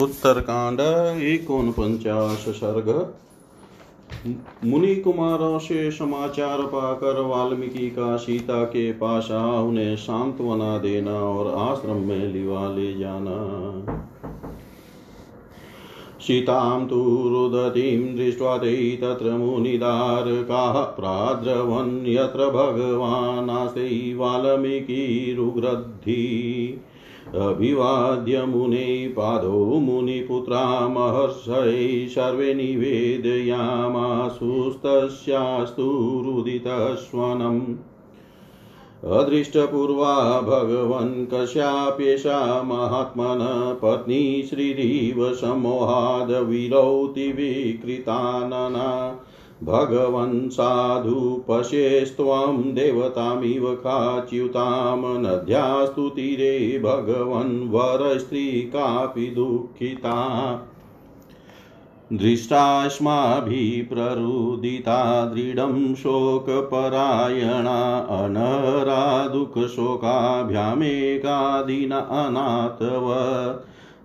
उत्तरकांड एकोन पंचाश सर्ग। मुनि कुमारों से समाचार पाकर वाल्मीकि का सीता के पास आ उन्हें सांत्वना देना और आश्रम में लिवा ले जाना। सीतां तु रुदतीं दृष्ट्वा ते तत्र मुनिदारकाः प्राद्रवन् यत्र भगवानास्ते वाल्मीकिरुग्रद्धि। अभिवाद्य मुने पादौ मुनिपुत्रा महर्षयै सर्वे निवेदयामासुस्तस्यास्तु रुदितस्वनम् अदृष्टपूर्वा भगवन् कस्याप्येषा महात्मन पत्नी श्रीरिव सम्मोहादविरौति विकृतानना। भगवन् साधु पश्येस्त्वं देवतामिव काच्युतां नद्यास्तु तीरे भगवन् वरस्त्री कापि दुःखिता। दृष्टास्माभिः प्ररुदिता दृढं शोकपरायणा अनरा दुःखशोकाभ्यामेकादिन अनाथव।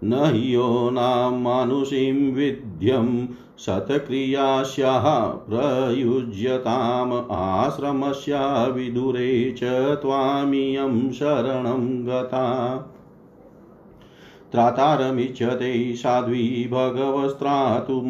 न हि यो नाम मानुषीं विद्यं शतक्रियास्याः प्रयुज्यताम् आश्रमस्या विदुरे च त्वामियं शरणं गता। त्रातारमिच्छते साध्वी भगवस्त्रातु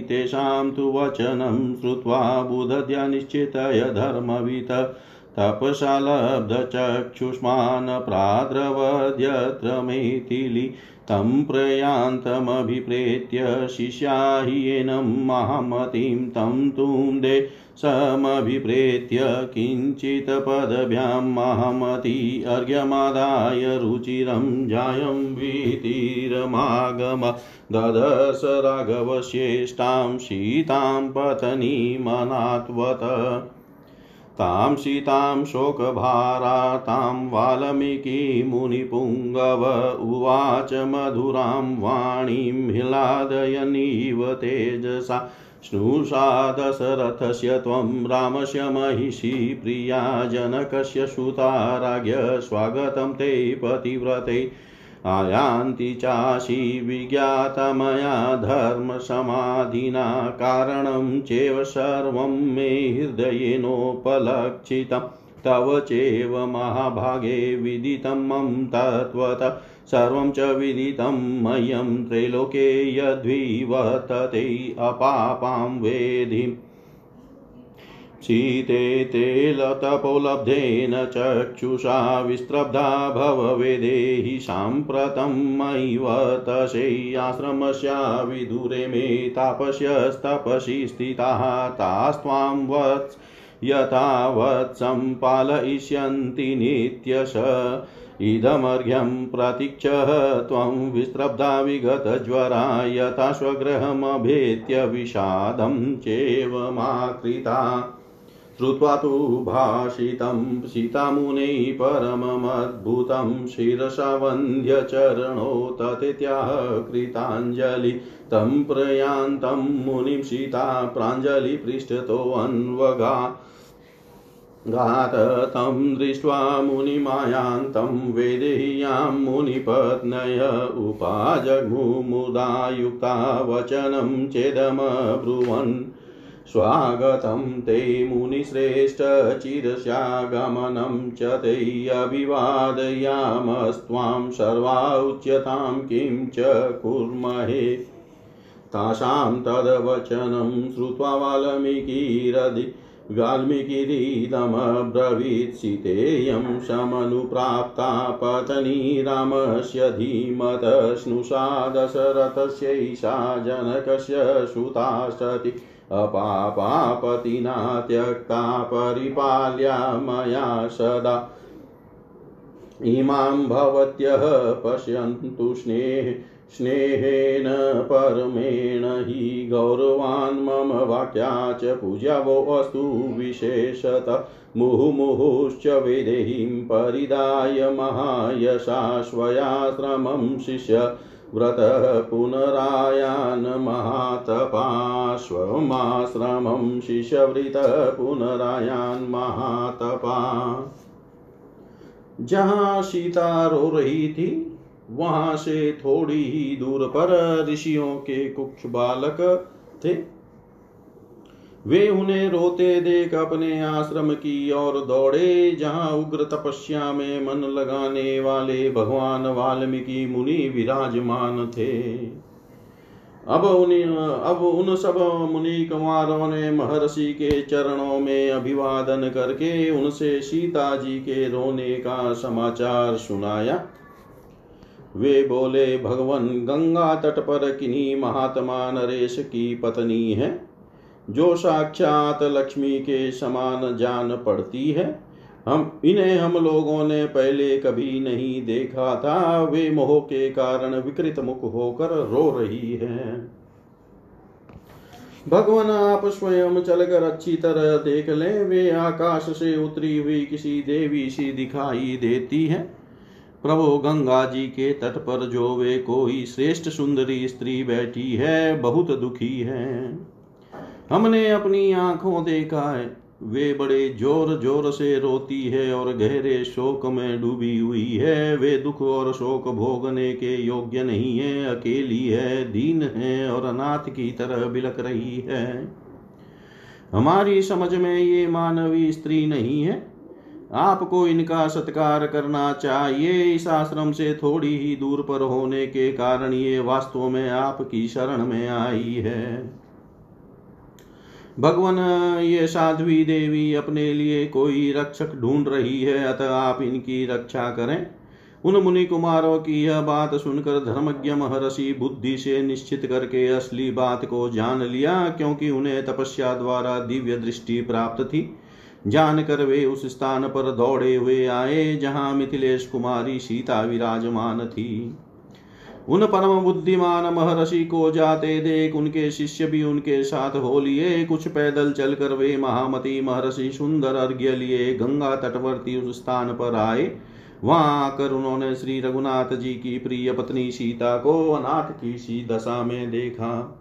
तेषां तु वचनं श्रुत्वा बुधद्या निश्चितय धर्मवित। तपसा लब्धचक्षुष्मान् प्राद्रवद्यत्र मैथिली तं प्रयान्तमभिप्रेत्य शिष्या ह्येनं महामतिं तं तुं दे समभिप्रेत्य किञ्चित् पदभ्यां महामती अर्घ्यमादाय रुचिरं जायं वीतिरमागम ददश राघवश्रेष्ठां सीतां पतनीमनात्वत तां सीतां शोकभारा, तां वाल्मीकिमुनिपुङ्गव उवाच मधुरां वाणीं ह्लादयनीव तेजसा। स्नुषा दशरथस्य त्वं रामस्य महिषी प्रिया जनकस्य सुता राज्ञ स्वागतं ते पतिव्रते। आयान्ति चाशी विज्ञाता मया धर्मसमाधिना कारणं चेव सर्वं मे हृदयेनोपलक्षितं। तव चेव महाभागे विदितं मम तत्त्वत। सर्वं च विदितं मह्यं त्रैलोके यद्विवतते अपापां वेधिम् शीते ते लतपोलब्धेन चक्षुषा विस्त्रब्धा भववेदेहि साम्प्रतं मयिव तशैयाश्रमस्या विदुरे मे तापस्यस्तपसि स्थिताः तास्त्वां वत्स यथावत् सम्पालयिष्यन्ति नित्यश। इदमर्घ्यं प्रतीक्ष त्वं विस्त्रब्धा विगतज्वरा यथा स्वगृहमभेत्य विषादं चेवमाकृता। श्रुत्वा तु भाषितं सीतामुनैः परममद्भुतं शिरसा वन्द्यचरणो तथित्याह कृताञ्जलि तं प्रयान्तं मुनिं सीता प्राञ्जलिपृष्ठतोऽन्वगा घात तं दृष्ट्वा मुनिमायान्तं वेदेह्यां मुनिपत्नय उपाजग्मुमुदा युक्ता वचनं चेदमब्रुवन्। स्वागतं ते मुनिश्रेष्ठ चिरस्यागमनं च ते अभिवादयामस्त्वां सर्वा उच्यतां किं च कुर्महे। तासां तद्वचनं श्रुत्वा वाल्मीकिरदि वाल्मीकिरीदमब्रवीत् सीतेयं समनुप्राप्ता पतनी रामस्य धीमत स्नुषा दशरथस्यैषा जनकस्य सुता सति अपापापतिना त्यक्ता परिपाल्या मया सदा। इमां भवत्यः पश्यन्तु स्नेह स्नेहेन परमेण हि गौरवान् मम वाक्या च पूज्यावो अस्तु विशेषत। मुहुमुहुश्च वेदेहीं परिदाय महायशाश्वयाश्रमं शिष्य। व्रतः पुनरायान् महातपाश्वमाश्रमं शिष्यवृतः पुनरायान् महातपा। जहाँ सीता रो रही थी, वहाँ से थोड़ी ही दूर पर ऋषियों के कुक्ष बालक थे। वे उन्हें रोते देख अपने आश्रम की ओर दौड़े, जहाँ उग्र तपस्या में मन लगाने वाले भगवान वाल्मीकि मुनि विराजमान थे। अब उन अब उन सब मुनि कुमारों ने महर्षि के चरणों में अभिवादन करके उनसे सीता जी के रोने का समाचार सुनाया। वे बोले, भगवान गंगा तट पर किन्हीं महात्मा नरेश की पत्नी है। जो साक्षात लक्ष्मी के समान जान पड़ती है, हम इन्हें हम लोगों ने पहले कभी नहीं देखा था। वे मोह के कारण विकृत मुख होकर रो रही हैं। भगवान, आप स्वयं चलकर अच्छी तरह देख लें। वे आकाश से उतरी हुई किसी देवी सी दिखाई देती है। प्रभु गंगा जी के तट पर जो वे कोई श्रेष्ठ सुंदरी स्त्री बैठी है, बहुत दुखी है। हमने अपनी आँखों देखा है। वे बड़े ज़ोर ज़ोर से रोती है और गहरे शोक में डूबी हुई है। वे दुख और शोक भोगने के योग्य नहीं है। अकेली है, दीन है और अनाथ की तरह बिलक रही है। हमारी समझ में ये मानवी स्त्री नहीं है। आपको इनका सत्कार करना चाहिए। इस आश्रम से थोड़ी ही दूर पर होने के कारण ये वास्तव में आपकी शरण में आई है। भगवान, ये साध्वी देवी अपने लिए कोई रक्षक ढूंढ रही है, अतः आप इनकी रक्षा करें। उन मुनि कुमारों की यह बात सुनकर धर्मज्ञ महर्षि बुद्धि से निश्चित करके असली बात को जान लिया, क्योंकि उन्हें तपस्या द्वारा दिव्य दृष्टि प्राप्त थी। जानकर वे उस स्थान पर दौड़े हुए आए, जहाँ मिथिलेश कुमारी सीता विराजमान थी। उन परम बुद्धिमान महर्षि को जाते देख उनके शिष्य भी उनके साथ हो लिए। कुछ पैदल चलकर वे महामती महर्षि सुंदर अर्घ्य लिए। गंगा तटवर्ती उस स्थान पर आए। वहाँ आकर उन्होंने श्री रघुनाथ जी की प्रिय पत्नी सीता को अनाथ की सी दशा में देखा।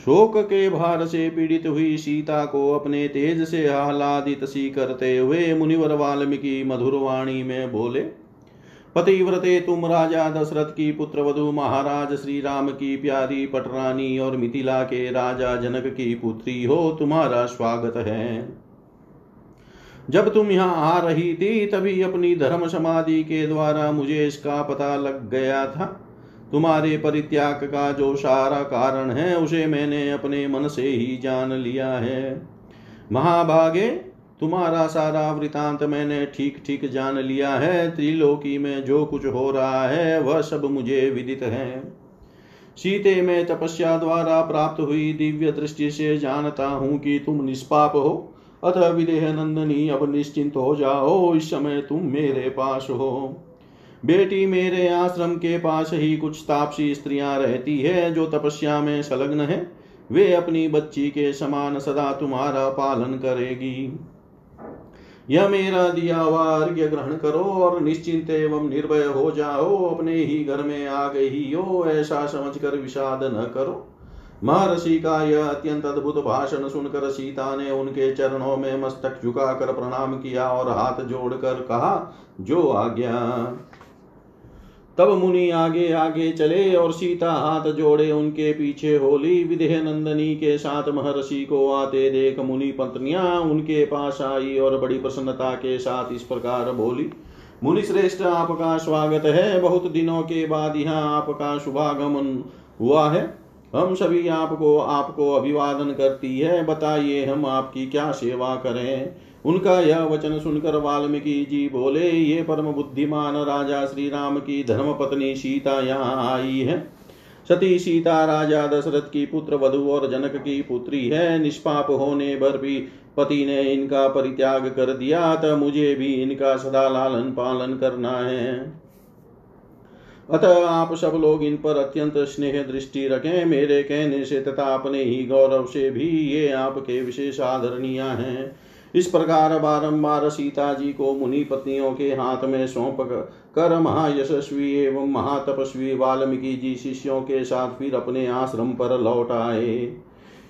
शोक के भार से पीड़ित हुई सीता को अपने तेज से आह्लादित सी करते हुए मुनिवर वाल्मीकि मधुरवाणी में बोले पतिव्रते तुम राजा दशरथ की पुत्रवधु महाराज श्री राम की प्यारी पटरानी और मिथिला के राजा जनक की पुत्री हो, तुम्हारा स्वागत है। जब तुम यहाँ आ रही थी, तभी अपनी धर्म समाधि के द्वारा मुझे इसका पता लग गया था। तुम्हारे परित्याग का जो सारा कारण है, उसे मैंने अपने मन से ही जान लिया है। महाभागे तुम्हारा सारा वृतांत मैंने ठीक ठीक जान लिया है। त्रिलोकी में जो कुछ हो रहा है, वह सब मुझे विदित है। सीते में तपस्या द्वारा प्राप्त हुई दिव्य दृष्टि से जानता हूँ कि तुम निष्पाप हो। अतः विदेह नंदनी, अब निश्चिंत हो जाओ। इस समय तुम मेरे पास हो। बेटी मेरे आश्रम के पास ही कुछ तापसी स्त्रियाँ रहती है, जो तपस्या में संलग्न है। वे अपनी बच्ची के समान सदा तुम्हारा पालन करेगी। यह मेरा दिया हुआ ग्रहण करो और निश्चिंत एवं निर्भय हो जाओ, अपने ही घर में आ गई हो, ऐसा समझकर विषाद न करो। महर्षि का यह अत्यंत अद्भुत भाषण सुनकर सीता ने उनके चरणों में मस्तक झुकाकर प्रणाम किया और हाथ जोड़कर कहा, जो आज्ञा। तब मुनि आगे आगे चले और सीता हाथ जोड़े उनके पीछे होली विदेह नंदनी के साथ महर्षि को आते देख मुनि पत्नियाँ उनके पास आई और बड़ी प्रसन्नता के साथ इस प्रकार बोली, मुनि श्रेष्ठ, आपका स्वागत है। बहुत दिनों के बाद यहाँ आपका शुभागमन हुआ है। हम सभी आपको आपको अभिवादन करती है। बताइए हम आपकी क्या सेवा करें? उनका यह वचन सुनकर वाल्मीकि जी बोले, ये परम बुद्धिमान राजा श्री राम की धर्म पत्नी सीता यहाँ आई है। सती सीता राजा दशरथ की पुत्र वधु और जनक की पुत्री है। निष्पाप होने पर भी पति ने इनका परित्याग कर दिया तो मुझे भी इनका सदा लालन पालन करना है। अतः आप सब लोग इन पर अत्यंत स्नेह दृष्टि रखें। मेरे कहने से तथा अपने ही गौरव से भी ये आपके विशेष आदरणीय हैं। इस प्रकार बारंबार सीता जी को मुनि पत्नियों के हाथ में सौंप कर महायशस्वी एवं महातपस्वी वाल्मीकि जी शिष्यों के साथ फिर अपने आश्रम पर लौट आए।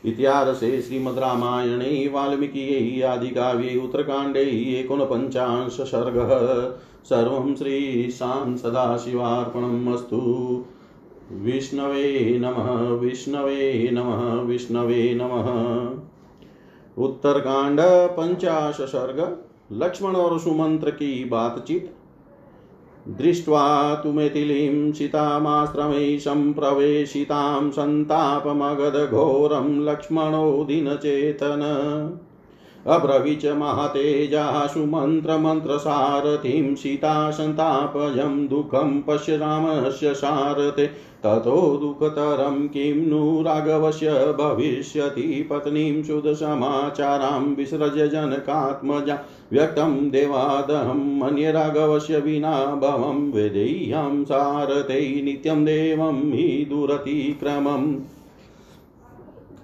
इतिहासे श्रीमद्रामायणे वाल्मीकि आदि का उत्तरकांडे आदिकाव्ये एकोनपञ्चांश सर्गः। सर्वं श्रीशां सदाशिवार्पणम् अस्तु। विष्णवे नमः विष्णवे नमः विष्णवे नमः। उत्तरकांड पंचाश सर्ग लक्ष्मण और सुमंत्र की बातचीत। दृष्ट्वा तु मिथिलीं सीतामाश्रमे सम्प्रवेशितां सन्तापमगधघोरं लक्ष्मणो दिनचेतन। अब्रवीच महतेजासु मन्त्रमन्त्रसारथिं सीता सन्तापजं दुःखं पश्य रामस्य सारथे। ततो दुःखतरं किं नु राघवस्य भविष्यति पत्नीं सुदसमाचारां विसृज्य जनकात्मजा व्यक्तं देवादहं मन्ये विना भवं वेदेयं सारथै नित्यं देवं हि दुरतिक्रमम्।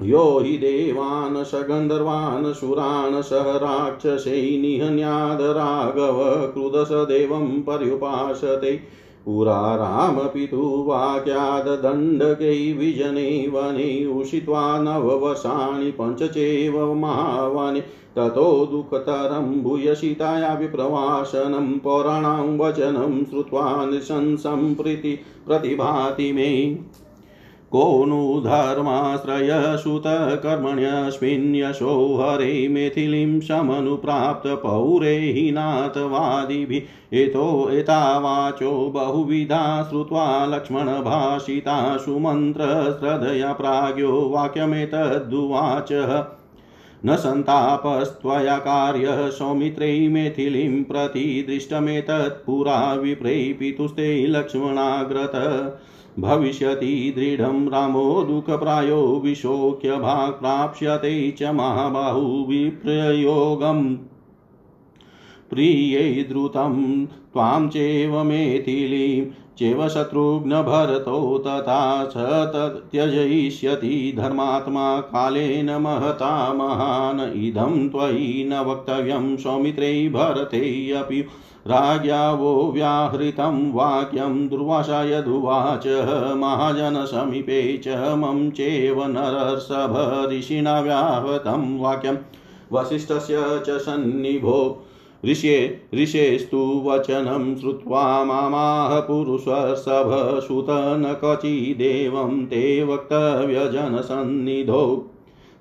यो हि देवान् स गन्धर्वान् सुरान् सह राक्षसै निहन्याद राघव क्रुदस देवं पर्युपासते। पुरा रामपितुवाक्याददण्डकै विजने वने उषित्वा नववसानि पञ्च चैव महावने ततो दुःखतरं भूयसिताया विप्रवासनं पौराणां वचनं श्रुत्वा निशंसं प्रीति प्रतिभाति मे। को नु धर्माश्रयसुतकर्मण्यस्मिन् यशो हरे मैथिलीं समनुप्राप्तपौरे हि नाथवादिभिः एतो एतावाचो बहुविधा श्रुत्वा लक्ष्मणभाषिता सुमन्त्रश्रद्धया प्राज्ञो वाक्यमेतद्ुवाच न सन्तापस्त्वया कार्यः सौमित्रै मैथिलीं प्रति दृष्टमेतत्पुरा विप्रै पितुस्ते लक्ष्मणाग्रत। भविष्यति दृढं रामो दुःखप्रायो विशोक्य भाक् प्राप्स्यते च महाबाहुविप्रयोगम् प्रियै द्रुतं त्वां चैव चैव शत्रुघ्नभरतो तथा च त्यजयिष्यति धर्मात्मा कालेन महता महान्। इदं त्वयि न वक्तव्यं सौमित्रै भरते अपि राज्ञा वो व्याहृतं वाक्यं दुर्वासा यदुवाच महाजनसमीपे च मम चेव नरसभ ऋषिणा व्याहतं वाक्यं। वसिष्ठस्य च सन्निभो ऋषे ऋषेस्तु वचनं श्रुत्वा मामाह पुरुषसभसुत न क्वचिदेवं ते वक्तव्यजनसन्निधौ।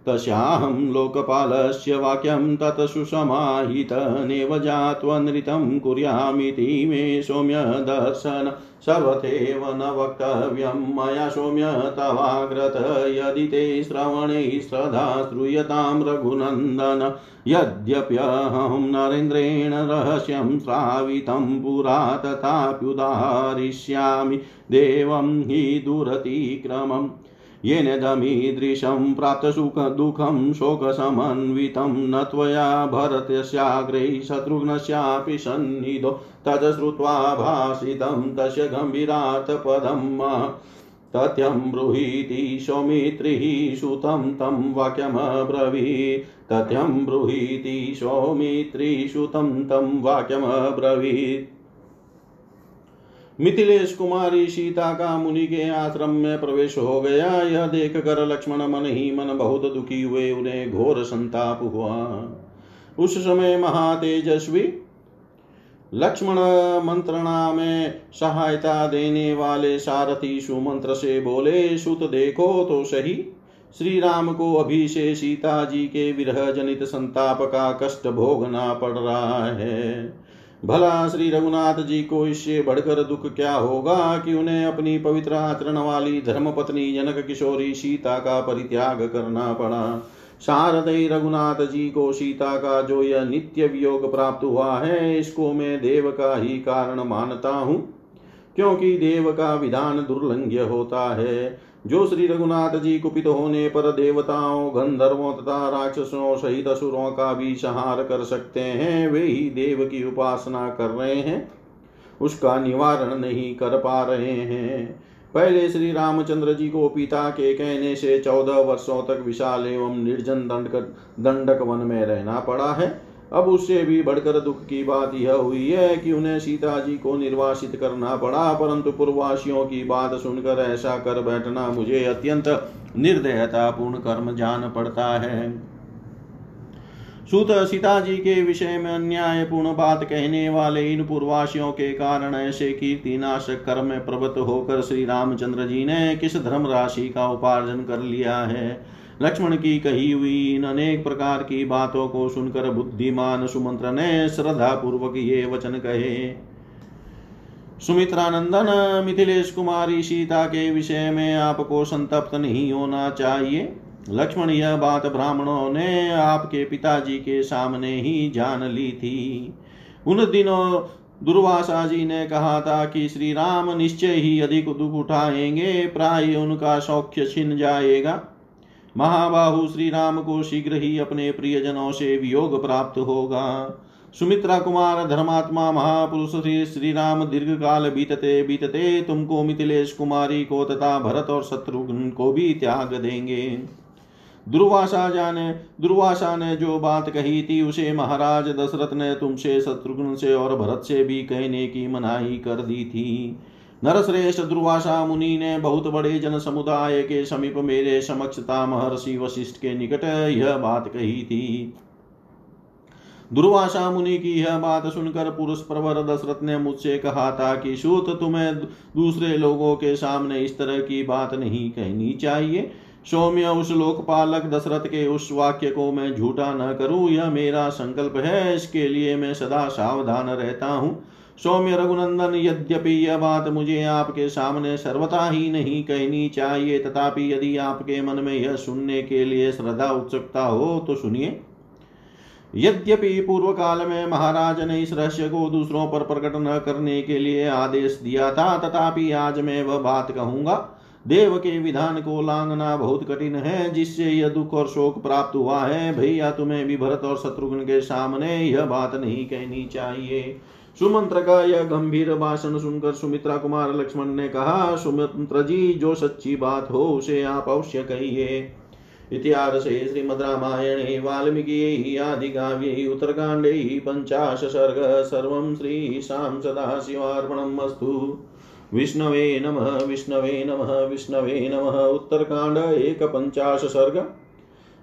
तस्याहं लोकपालस्य वाक्यं तत् सुसमाहितनेव जात्वनृतं कुर्यामिति मे सौम्य दर्शन सर्वथैव न वक्तव्यं। मया सौम्य तवाग्रत यदि ते श्रवणे श्रद्धा श्रूयतां रघुनन्दन। यद्यप्यहं नरेन्द्रेण रहस्यं श्रावितं पुरा तथाप्युदाहरिष्यामि। देवं हि दुरतिक्रमम् येन दमीदृशं प्राप्तसुखदुःखं शोकसमन्वितं न त्वया भरतस्याग्रे शत्रुघ्नस्यापि सन्निधो तत् श्रुत्वा भाषितं तस्य गम्भीरार्थपदं तथ्यं ब्रूहीति सौमित्रिः सुतं तं वाक्यमब्रवीत्। तथ्यं ब्रूहीति सौमित्रिसुतं तं वाक्यमब्रवीत्। मिथिलेश कुमारी सीता का मुनि के आश्रम में प्रवेश हो गया। यह देख कर लक्ष्मण मन ही मन बहुत दुखी हुए। उन्हें घोर संताप हुआ। उस समय महातेजस्वी लक्ष्मण मंत्रणा में सहायता देने वाले सारथी सुमंत्र से बोले, सुत देखो तो सही। श्री राम को अभी से सीता जी के विरह जनित संताप का कष्ट भोगना पड़ रहा है। भला श्री रघुनाथ जी को इससे बढ़कर दुख क्या होगा कि उन्हें अपनी पवित्र आचरण वाली धर्म पत्नी जनक किशोरी सीता का परित्याग करना पड़ा? शारदय रघुनाथ जी को सीता का जो यह नित्य वियोग प्राप्त हुआ है, इसको मैं देव का ही कारण मानता हूँ, क्योंकि देव का विधान दुर्लंघ्य होता है। जो श्री रघुनाथ जी कुपित होने पर देवताओं, गंधर्वों तथा राक्षसों सहित असुरों का भी संहार कर सकते हैं, वे ही देव की उपासना कर रहे हैं। उसका निवारण नहीं कर पा रहे हैं। पहले श्री रामचंद्र जी को पिता के कहने से चौदह वर्षों तक विशाल एवं निर्जन दंडक दंडक वन में रहना पड़ा है। अब उससे भी बढ़कर दुख की बात यह हुई है कि उन्हें सीता जी को निर्वासित करना पड़ा, परंतु पूर्ववासियों की बात सुनकर ऐसा कर बैठना मुझे अत्यंत निर्दयता पूर्ण कर्म जान पड़ता है। सुत सीता जी के विषय में अन्यायपूर्ण बात कहने वाले इन पूर्वासियों के कारण ऐसे कीर्ति नाशक कर्म में प्रवृत्त होकर श्री रामचंद्र जी ने किस धर्म राशि का उपार्जन कर लिया है? लक्ष्मण की कही हुई इन अनेक प्रकार की बातों को सुनकर बुद्धिमान सुमंत्र ने श्रद्धा पूर्वक ये वचन कहे। सुमित्रानंदन, मिथिलेश कुमारी, सीता के विषय में आपको संतप्त नहीं होना चाहिए। लक्ष्मण, यह बात ब्राह्मणों ने आपके पिताजी के सामने ही जान ली थी। उन दिनों दुर्वासा जी ने कहा था कि श्री राम निश्चय ही अधिक दुख उठाएँगे, प्राय उनका सौख्य छिन जाएगा। महाबाहु श्री राम को शीघ्र ही अपने प्रियजनों से वियोग प्राप्त होगा। सुमित्रा कुमार, धर्मात्मा, महापुरुष श्री श्री राम दीर्घ काल बीतते बीतते तुमको मिथिलेश कुमारी को तथा भरत और शत्रुघ्न को भी त्याग देंगे। दुर्वासा जाने, दुर्वासा ने जो बात कही थी, उसे महाराज दशरथ ने तुमसे, शत्रुघ्न से और भरत से भी कहने की मनाही कर दी थी। नरश्रेष्ठ दुर्वासा मुनि ने बहुत बड़े जन समुदाय के समीप मेरे समक्षता महर्षि वशिष्ठ के निकट यह बात कही थी। दुर्वासा मुनि की यह बात सुनकर पुरुष प्रवर दशरथ ने मुझसे कहा था कि सूत, तुम्हें दूसरे लोगों के सामने इस तरह की बात नहीं कहनी चाहिए। सौम्य उस लोकपालक दशरथ के उस वाक्य को मैं झूठा न करूँ, यह मेरा संकल्प है, इसके लिए मैं सदा सावधान रहता हूँ। सौम्य रघुनंदन, यद्यपि यह बात मुझे आपके सामने सर्वथा ही नहीं कहनी चाहिए, तथापि यदि आपके मन में यह सुनने के लिए श्रद्धा, उत्सुकता हो तो सुनिए। यद्यपि पूर्व काल में महाराज ने इस रहस्य को दूसरों पर प्रकट न करने के लिए आदेश दिया था, तथापि आज मैं वह बात कहूँगा। देव के विधान को लांगना बहुत कठिन है, जिससे यह दुख और शोक प्राप्त हुआ है। भैया, तुम्हें भी भरत और शत्रुघ्न के सामने यह बात नहीं कहनी चाहिए। सुमंत्र का यह गंभीर भाषण सुनकर सुमित्रा कुमार लक्ष्मण ने कहा सुमंत्र जी जो सच्ची बात हो, उसे आप अवश्य कहिए। इतिहासे श्रीमद्रामायणे वाल्मीकि आदिकाव्ये उत्तरकाण्डे पञ्चाश सर्ग, सर्वं श्रीशां सदाशिवार्पणम् अस्तु। विष्णवे नमः विष्णवे नमः विष्णवे नमः पंचाश सर्ग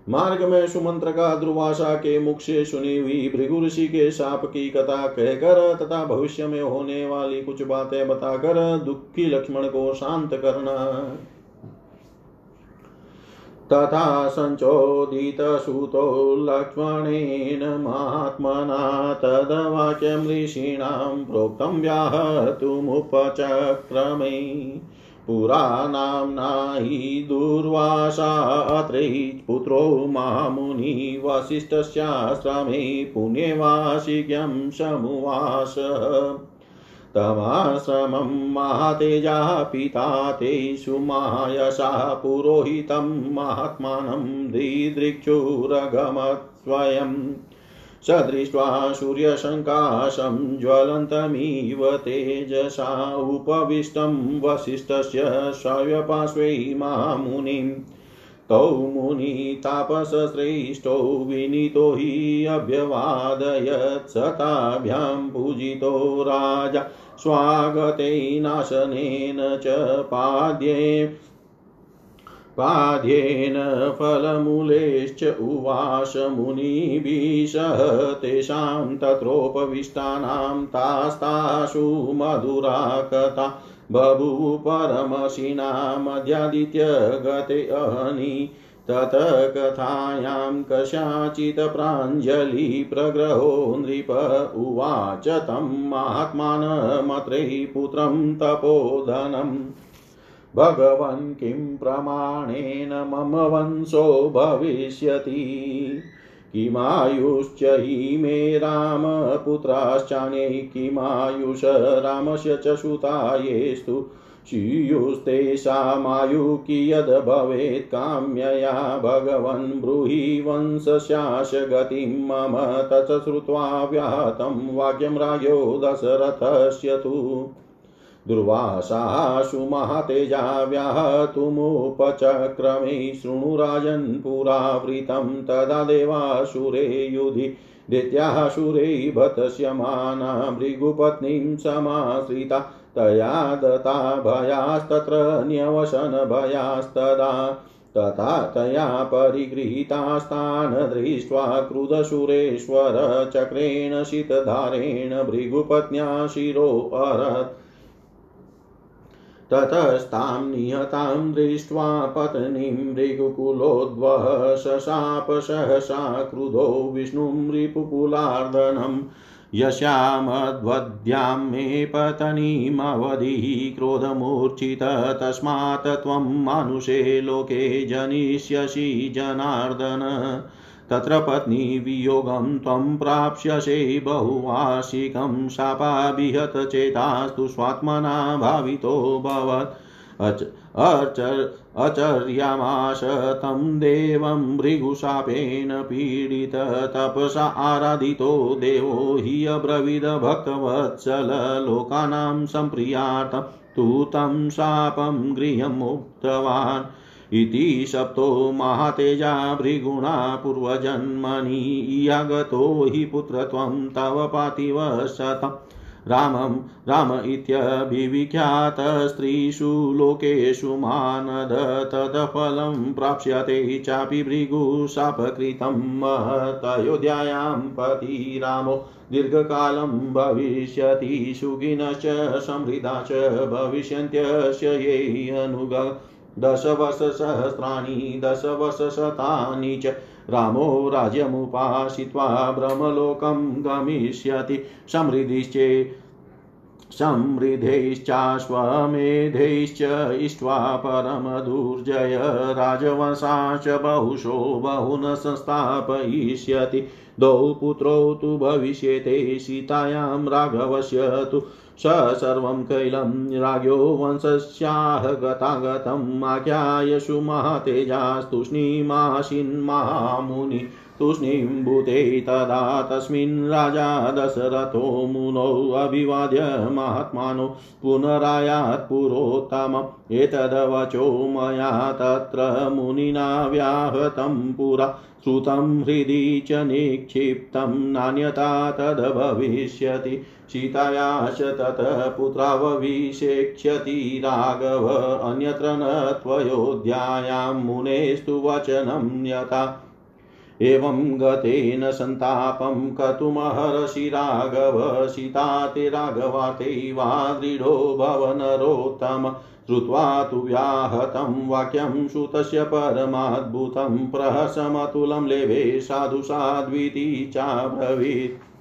मार्ग में सुमंत्र का दुर्वासा के मुख से सुनी हुई भृगु ऋषि के साप की कथा कहकर तथा भविष्य में होने वाली कुछ बातें बताकर दुखी लक्ष्मण को शांत करना। तथा सञ्चोदितसुतो लक्ष्मणेन महात्मना तद्वाक्यं ऋषीणां प्रोक्तं व्याहतुमुपचक्रमे। पुरा नाम्ना हि दुर्वासात्रै पुत्रो महामुनि वसिष्ठस्याश्रमे पुण्यवासिज्ञं समुवास तमाश्रमं महातेजा पिता ते सुमायसा पुरोहितं महात्मानं दिदृक्षुरगमत् स्वयम् स दृष्ट्वा सूर्यशङ्काशं ज्वलन्तमिव तेजसा उपविष्टं वसिष्ठस्य श्रव्यपार्श्वे मामुनिम् तौ मुनितापसश्रेष्ठो विनीतो हि अभ्यवादयत् सताभ्यां पूजितो राजा। स्वागतेनाशनेन च पाद्ये पाद्येन फलमूलेश्च उवास मुनिभिषः तेषां तत्रोपविष्टानां तास्तासु मधुरा कथा बभूव परमशिनामध्यादित्य गते अहनि तत कथायां कस्याचित् प्राञ्जलि प्रग्रहो नृप उवाच तं महात्मानमत्रैः पुत्रं तपोधनम् भगवन् किं प्रमाणेन मम वंशो भविष्यति? किमायुश्च हि मे रामपुत्राश्चान्यै किमायुष रामस्य च सुता येस्तु कियद् भवेत् काम्यया भगवन् ब्रूहि वंशस्याश गतिं मम तत् श्रुत्वा व्याहतं वाक्यं राज्ञो दशरथस्य तु। दुर्वासासु महातेजा व्याहतुमुपचक्रमे शृणुराजन् पुरावृतं तदा देवासुरे युधि दैत्यासुरे भतस्यमाना भृगुपत्नीं समाश्रिता तया दत्ता भयास्तत्र न्यवसनभयास्तदा तथा तया परिगृहीतास्तान् दृष्ट्वा क्रुधसुरेश्वर चक्रेण शीतधारेण भृगुपत्न्या शिरोऽरत् ततस्तां निहतां दृष्ट्वा पत्नीं मृगकुलोद्वः शशाप सहसा क्रुधो विष्णुं रिपुकुलार्दनम् यस्यामद्वद्यां मे पतनीमवधिः क्रोधमूर्छित तस्मात् त्वं मानुषे लोके जनिष्यसि जनार्दन। तत्र पत्नीवियोगं त्वं प्राप्स्यसे बहुवार्षिकं शापाभिहतचेतास्तु स्वात्मना भावितो भवत्। अच अचर्यामाश तं देवं भृगुशापेन पीडित तपसा आराधितो देवो हि अब्रवीद भक्तवत्सल लोकानां सम्प्रियार्थं तु तं शापं गृहमुक्तवान् इति सप्तो महातेजा भृगुणा पूर्वजन्मनि यागतो हि पुत्रत्वं तव पातिव शतम्। रामं, राम इत्यभिविख्यातस्त्रीषु लोकेषु मानद तदफलं प्राप्स्यते चापि भृगुशापकृतं महतयोध्यायां पति रामो। दीर्घकालं भविष्यति सुखिनश्च, समृद्धा च भविष्यन्त्यस्य ये अनुग दशवशसहस्राणि दशवशशतानि च रामो राज्यमुपासित्वा ब्रह्मलोकं गमिष्यति समृद्धिश्चे समृद्धैश्चाश्वमेधैश्च इष्ट्वा परमदुर्जय राजवंशाश्च बहुशो बहुन संस्थापयिष्यति। द्वौ पुत्रौ तु भविष्यते सीतायां राघवस्य तु स सर्वं कैलं राज्ञो वंशस्याह गतागतम् आख्यायशु महातेजास्तूष्णीमाशिन्मामुनि तूष्णीं भूते तदा तस्मिन् राजा दशरथो मुनौ अभिवाद्य महात्मानो पुनरायात् पुरोत्तमम् एतदवचो मया तत्र मुनिना व्याहतं पुरा। श्रुतं हृदि च निक्षिप्तं नान्यता तद्भविष्यति। सीतायाश्च ततः पुत्रावभिषेक्ष्यति राघव। अन्यत्र न त्वयोध्यायां मुनेस्तु वचनं यथा। एवं गतेन सन्तापं कतुमहर्षि राघव सीता ते राघवाते वा दृढो भवनरोत्तम श्रुत्वा तु व्याहतं वाक्यं श्रुतस्य परमाद्भुतं प्रहसमतुलं लेभे साधु साध्विति चाब्रवीत्।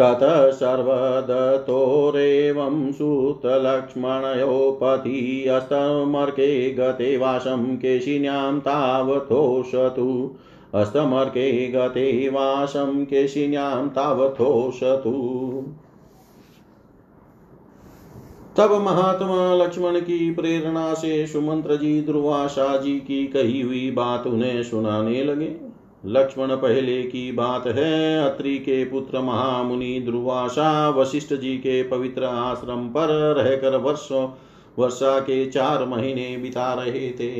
ततः सर्वदतोरेवं सुतलक्ष्मणयोपति अस्तमर्के गते वासं केशिन्यां तावथोषतु अस्तमर्के गते वासं केशिन्यां तावथोषतु तब महात्मा लक्ष्मण की प्रेरणा से सुमंत्र जी ध्रुवाशा जी की कही हुई बात उन्हें सुनाने लगे। लक्ष्मण पहले की बात है। अत्रि के पुत्र महामुनि ध्रुवाशा वशिष्ठ जी के पवित्र आश्रम पर रहकर वर्षों, वर्षा के चार महीने बिता रहे थे।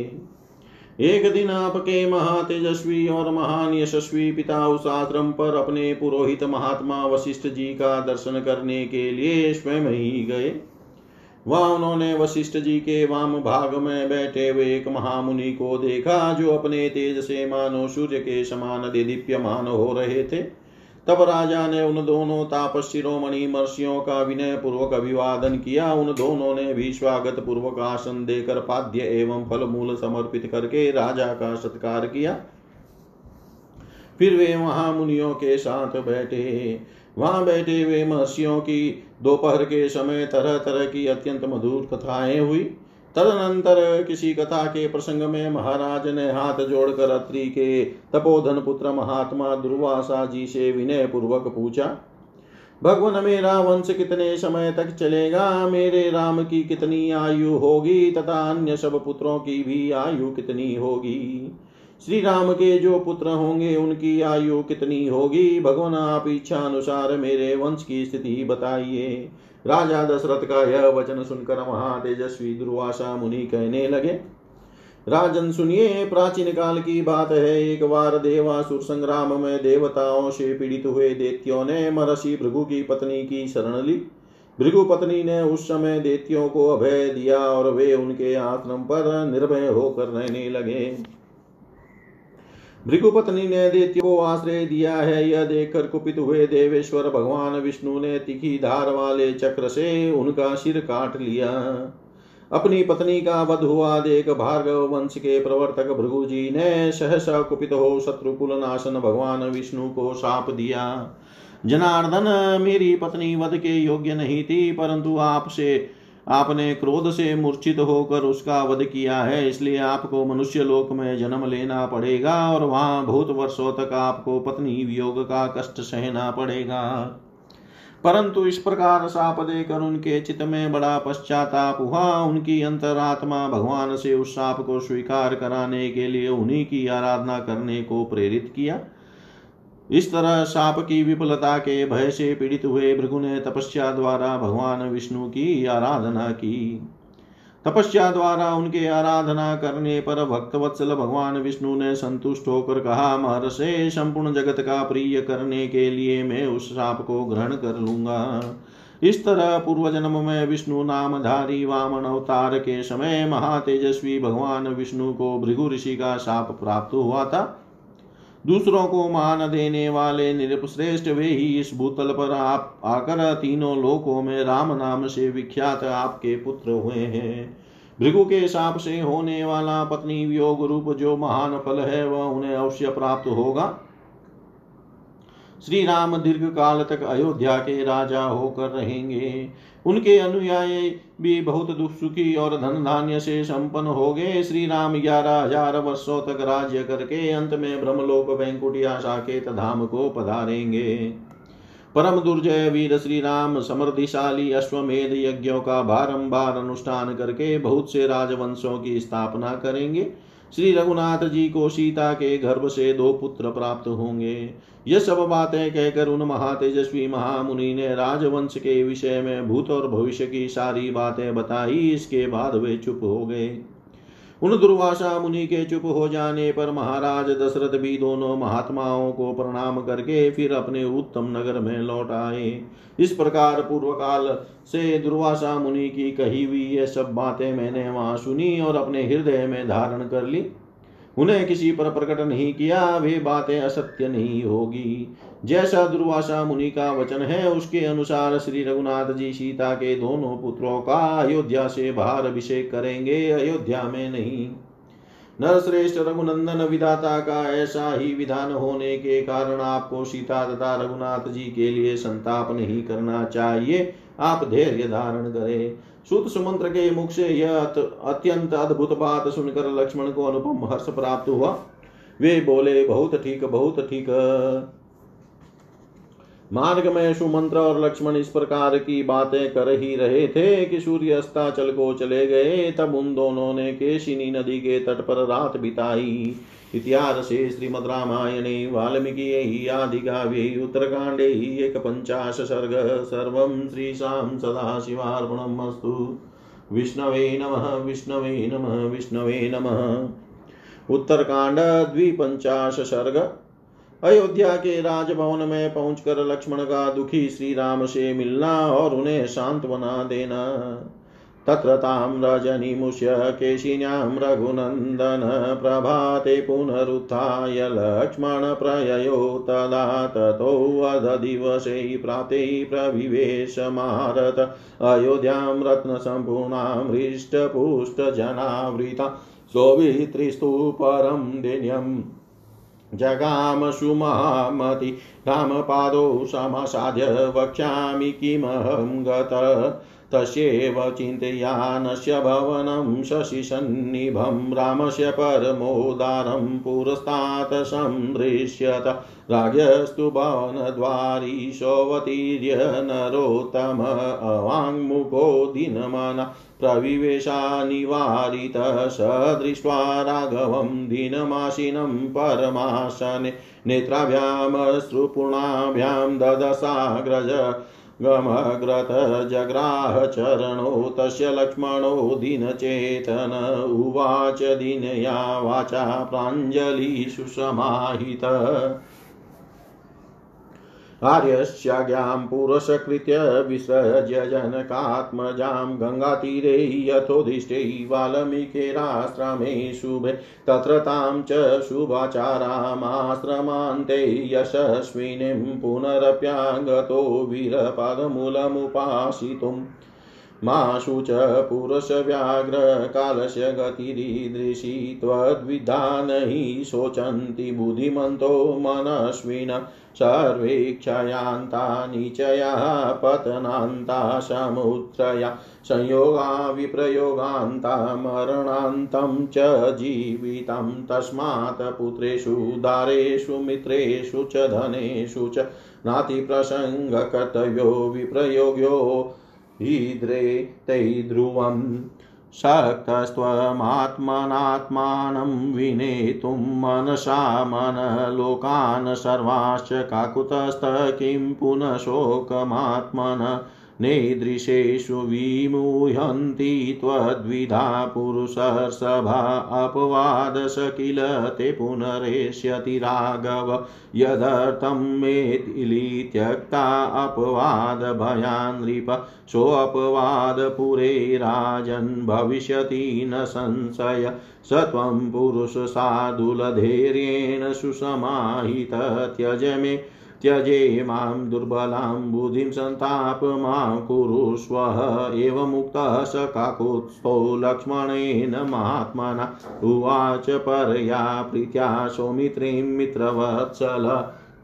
एक दिन आपके महातेजस्वी और महान यशस्वी पिता उस आश्रम पर अपने पुरोहित महात्मा वशिष्ठ जी का दर्शन करने के लिए स्वयं ही गए। वहाँ उन्होंने वशिष्ठ जी के वाम भाग में बैठे हुए एक महामुनि को देखा, जो अपने तेज से मानो सूर्य के समान दीप्यमान हो रहे थे। तब राजा ने उन दोनों तापस शिरोमणि मर्षियों का विनय पूर्वक अभिवादन किया। उन दोनों ने भी स्वागत पूर्वक आसन देकर पाद्य एवं फल मूल समर्पित करके राजा का सत्कार किया। फिर वे महामुनियों के साथ बैठे। वहाँ बैठे हुए महर्षियों की दोपहर के समय तरह तरह की अत्यंत मधुर कथाएँ हुई। तदनंतर किसी कथा के प्रसंग में महाराज ने हाथ जोड़कर अत्रि के तपोधन पुत्र महात्मा दुर्वासा जी से विनय पूर्वक पूछा, भगवान, मेरा वंश कितने समय तक चलेगा? मेरे राम की कितनी आयु होगी तथा अन्य सब पुत्रों की भी आयु कितनी होगी? श्री राम के जो पुत्र होंगे, उनकी आयु कितनी होगी? भगवान, आप इच्छा अनुसार मेरे वंश की स्थिति बताइए। राजा दशरथ का यह वचन सुनकर महातेजस्वी दुर्वासा मुनि कहने लगे। राजन, सुनिए, प्राचीन काल की बात है। एक बार देवासुर संग्राम में देवताओं से पीड़ित हुए देत्यों ने महर्षि भृगु की पत्नी की शरण ली। भृगु पत्नी ने उस समय देतियों को अभय दिया और वे उनके आश्रम पर निर्भय होकर रहने लगे। भृगु पत्नी ने दैत्य को आश्रय दिया है। यह देखकर कुपित हुए देवेश्वर भगवान विष्णु ने तिखी धार वाले चक्र से उनका सिर काट लिया। अपनी पत्नी का वध हुआ देख भार्गव वंश के प्रवर्तक भृगु जी ने सहसा कुपित हो शत्रुकुल नाशन भगवान विष्णु को साप दिया। जनार्दन, मेरी पत्नी वध के योग्य नहीं थी, परंतु आपसे आपने क्रोध से मूर्छित होकर उसका वध किया है, इसलिए आपको मनुष्य लोक में जन्म लेना पड़ेगा और वहाँ बहुत वर्षों तक आपको पत्नी वियोग का कष्ट सहना पड़ेगा। परंतु इस प्रकार साप देकर उनके चित्त में बड़ा पश्चाताप हुआ। उनकी अंतरात्मा भगवान से उस साप को स्वीकार कराने के लिए उन्हीं की आराधना करने को प्रेरित किया। इस तरह साप की विफलता के भय से पीड़ित हुए भृगु ने तपस्या द्वारा भगवान विष्णु की आराधना की। तपस्या द्वारा उनके आराधना करने पर भक्तवत्सल भगवान विष्णु ने संतुष्ट होकर कहा, महर्षे, संपूर्ण जगत का प्रिय करने के लिए मैं उस साप को ग्रहण कर लूँगा। इस तरह पूर्व जन्म में विष्णु नामधारी वामन अवतार के समय महातेजस्वी भगवान विष्णु को भृगु ऋषि का साप प्राप्त हुआ था। दूसरों को मान देने वाले निरपश्रेष्ठ वे ही इस भूतल पर आप आकर तीनों लोकों में राम नाम से विख्यात आपके पुत्र हुए हैं। भृगु के साप से होने वाला पत्नी वियोग रूप जो महान फल है, वह उन्हें अवश्य प्राप्त होगा। श्री राम दीर्घ काल तक अयोध्या के राजा होकर रहेंगे। उनके अनुयायी भी बहुत दुख सुखी और धन धान्य से संपन्न हो गए। श्री राम ग्यारह हज़ार वर्षो तक राज्य करके अंत में ब्रह्मलोक वैंकुटिया साकेत धाम को पधारेंगे। परम दुर्जय वीर श्री राम समृद्धिशाली अश्वमेध यज्ञों का बारंबार अनुष्ठान करके बहुत से राजवंशों की स्थापना करेंगे। श्री रघुनाथ जी को सीता के गर्भ से दो पुत्र प्राप्त होंगे। यह सब बातें कहकर उन महातेजस्वी महामुनि ने राजवंश के विषय में भूत और भविष्य की सारी बातें बताई। इसके बाद वे चुप हो गए। उन दुर्वासा मुनि के चुप हो जाने पर महाराज दशरथ भी दोनों महात्माओं को प्रणाम करके फिर अपने उत्तम नगर में लौट आए। इस प्रकार पूर्व काल से दुर्वासा मुनि की कही हुई ये सब बातें मैंने वहाँ सुनी और अपने हृदय में धारण कर ली। उन्हें किसी पर प्रकट नहीं किया, वे बातें असत्य नहीं होगी। जैसा दुर्वासा मुनि का वचन है, उसके अनुसार श्री रघुनाथ जी सीता के दोनों पुत्रों का अयोध्या से बाहर अभिषेक करेंगे। अयोध्या में नहीं। नरश्रेष्ठ रघुनंदन विधाता का ऐसा ही विधान होने के कारण आपको सीता तथा रघुनाथ जी के लिए संताप नहीं करना चाहिए। आप धैर्य धारण करें। सुत सुमंत्र के मुख से यह अत्यंत अद्भुत बात सुनकर लक्ष्मण को अनुपम हर्ष प्राप्त हुआ। वे बोले, बहुत ठीक बहुत ठीक। मार्ग में सुमंत्र और लक्ष्मण इस प्रकार की बातें कर ही रहे थे कि सूर्य अस्ताचल को चले गए, तब उन दोनों ने केशिनी नदी के तट पर रात बिताई। इतिहासे श्रीमद् रामायणे, वाल्मीकि आदिकाव्ये उत्तरकाण्डे एकपञ्चाश सर्ग सर्व सर्वं श्रीशां सदाशिवार्पणम् अस्तु। विष्णवे नमः विष्णवे नमः विष्णवे नमः। उत्तरकांड द्विपंचाश सर्ग अयोध्या के राजभवन में पहुंचकर लक्ष्मण का दुखी श्री राम से मिलना और उन्हें सांत्वना देना। तत्र तां रजनीमुष्य केशिन्यां रघुनन्दन प्रभाते पुनरुत्थाय लक्ष्मणप्रययो तदा ततोऽधदिवसे प्राप्ते प्रविवेशमारत अयोध्यां रत्नसम्पूर्णां हृष्टपुष्टजनावृता। सोवित्रिस्तु परं दिन्यम्। जगाम सुमामति रामपादौ समासाद्य वक्ष्यामि किमहं गत। तस्यैव चिन्तयानस्य भवनं शशिसन्निभं रामस्य परमोदारं पुरस्तात् सन्दृश्यत राज्ञस्तु भवनद्वारीशोऽवतीर्य नरोत्तम अवाङ्मुखो दिनमना प्रविवेशानिवारितः स दृष्ट्वा राघवं दीनमाशिनं परमासने नेत्राभ्यामश्रुपूर्णाभ्यां ददशाग्रज गमग्रत जग्राह चरणो तस्य लक्ष्मणो दीनचेतन उवाच दीनया वाचा प्राञ्जलिषु समाहित। आर्यस्याज्ञां पुरुषकृत्य विसृज्य जनकात्मजां गङ्गातीरे यथोदिष्टे वाल्मीकेराश्रमे शुभे तत्र तां च शुभाचारामाश्रमान्ते यशस्विनीं पुनरप्यागतो वीरपदमूलमुपासितुम् माशु च पुरुषव्याघ्रकालस्य गतिरीदृशी त्वद्विधा हि शोचन्ति बुद्धिमन्तो मनस्विन सर्वे क्षयान्ता निचया पतनान्ता समुत्रया संयोगा विप्रयोगान्ता मरणान्तं च जीवितं तस्मात् पुत्रेषु दारेषु मित्रेषु च धनेषु च नातिप्रसङ्गकर्तव्यो विप्रयोग्यो ईद्रे तै ध्रुवम् शक्तस्त्वमात्मनात्मानं विनेतुं मनसा मनलोकान् सर्वाश्च काकुतस्त किं पुनः शोकमात्मन नेदृशेषु विमुह्यन्ति त्वद्विधा पुरुषसभा अपवादश किल ते पुनरेष्यति राघव। यदर्थं मेतिली त्यक्ता अपवादभयान् नृप सोऽपवादपुरे राजन् भविष्यति न संशय। स त्वं पुरुषसाधुलधैर्येण सुसमाहित त्यज मे त्यजे माँ दुर्बलां बुद्धिं सन्ताप माँ कुरुष्वः एवमुक्तः स काकुत्स्थो लक्ष्मणेन महात्मना उवाच परया प्रीत्या सौमित्रीं मित्रवत्सल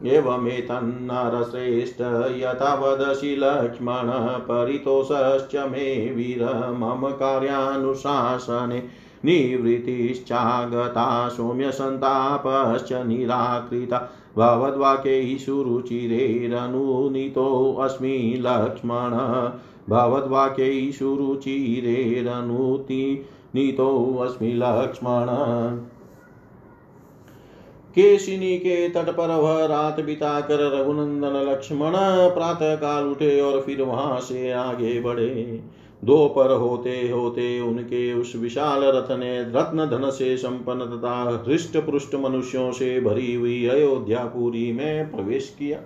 एवमेतन्नरश्रेष्ठ यथा वदसि लक्ष्मण परितोषश्च मे वीर मम कार्यानुशासने निवृत्तिश्चागता सौम्यसन्तापश्च निराकृता भवद्वाक्यैः सुरुचिरेरनुनीतोऽस्मि लक्ष्मण। भवद्वाक्यैः सुरुचिरेरनुति नीतोऽस्मि लक्ष्मण। केशिनी के तट पर वह रात बिता कर रघुनंदन लक्ष्मण प्रातः काल उठे और फिर वहाँ से आगे बढ़े। दोपहर होते होते उनके उस विशाल रथ ने रत्न धन से संपन्न तथा हृष्ट पृष्ठ मनुष्यों से भरी हुई अयोध्यापुरी में प्रवेश किया।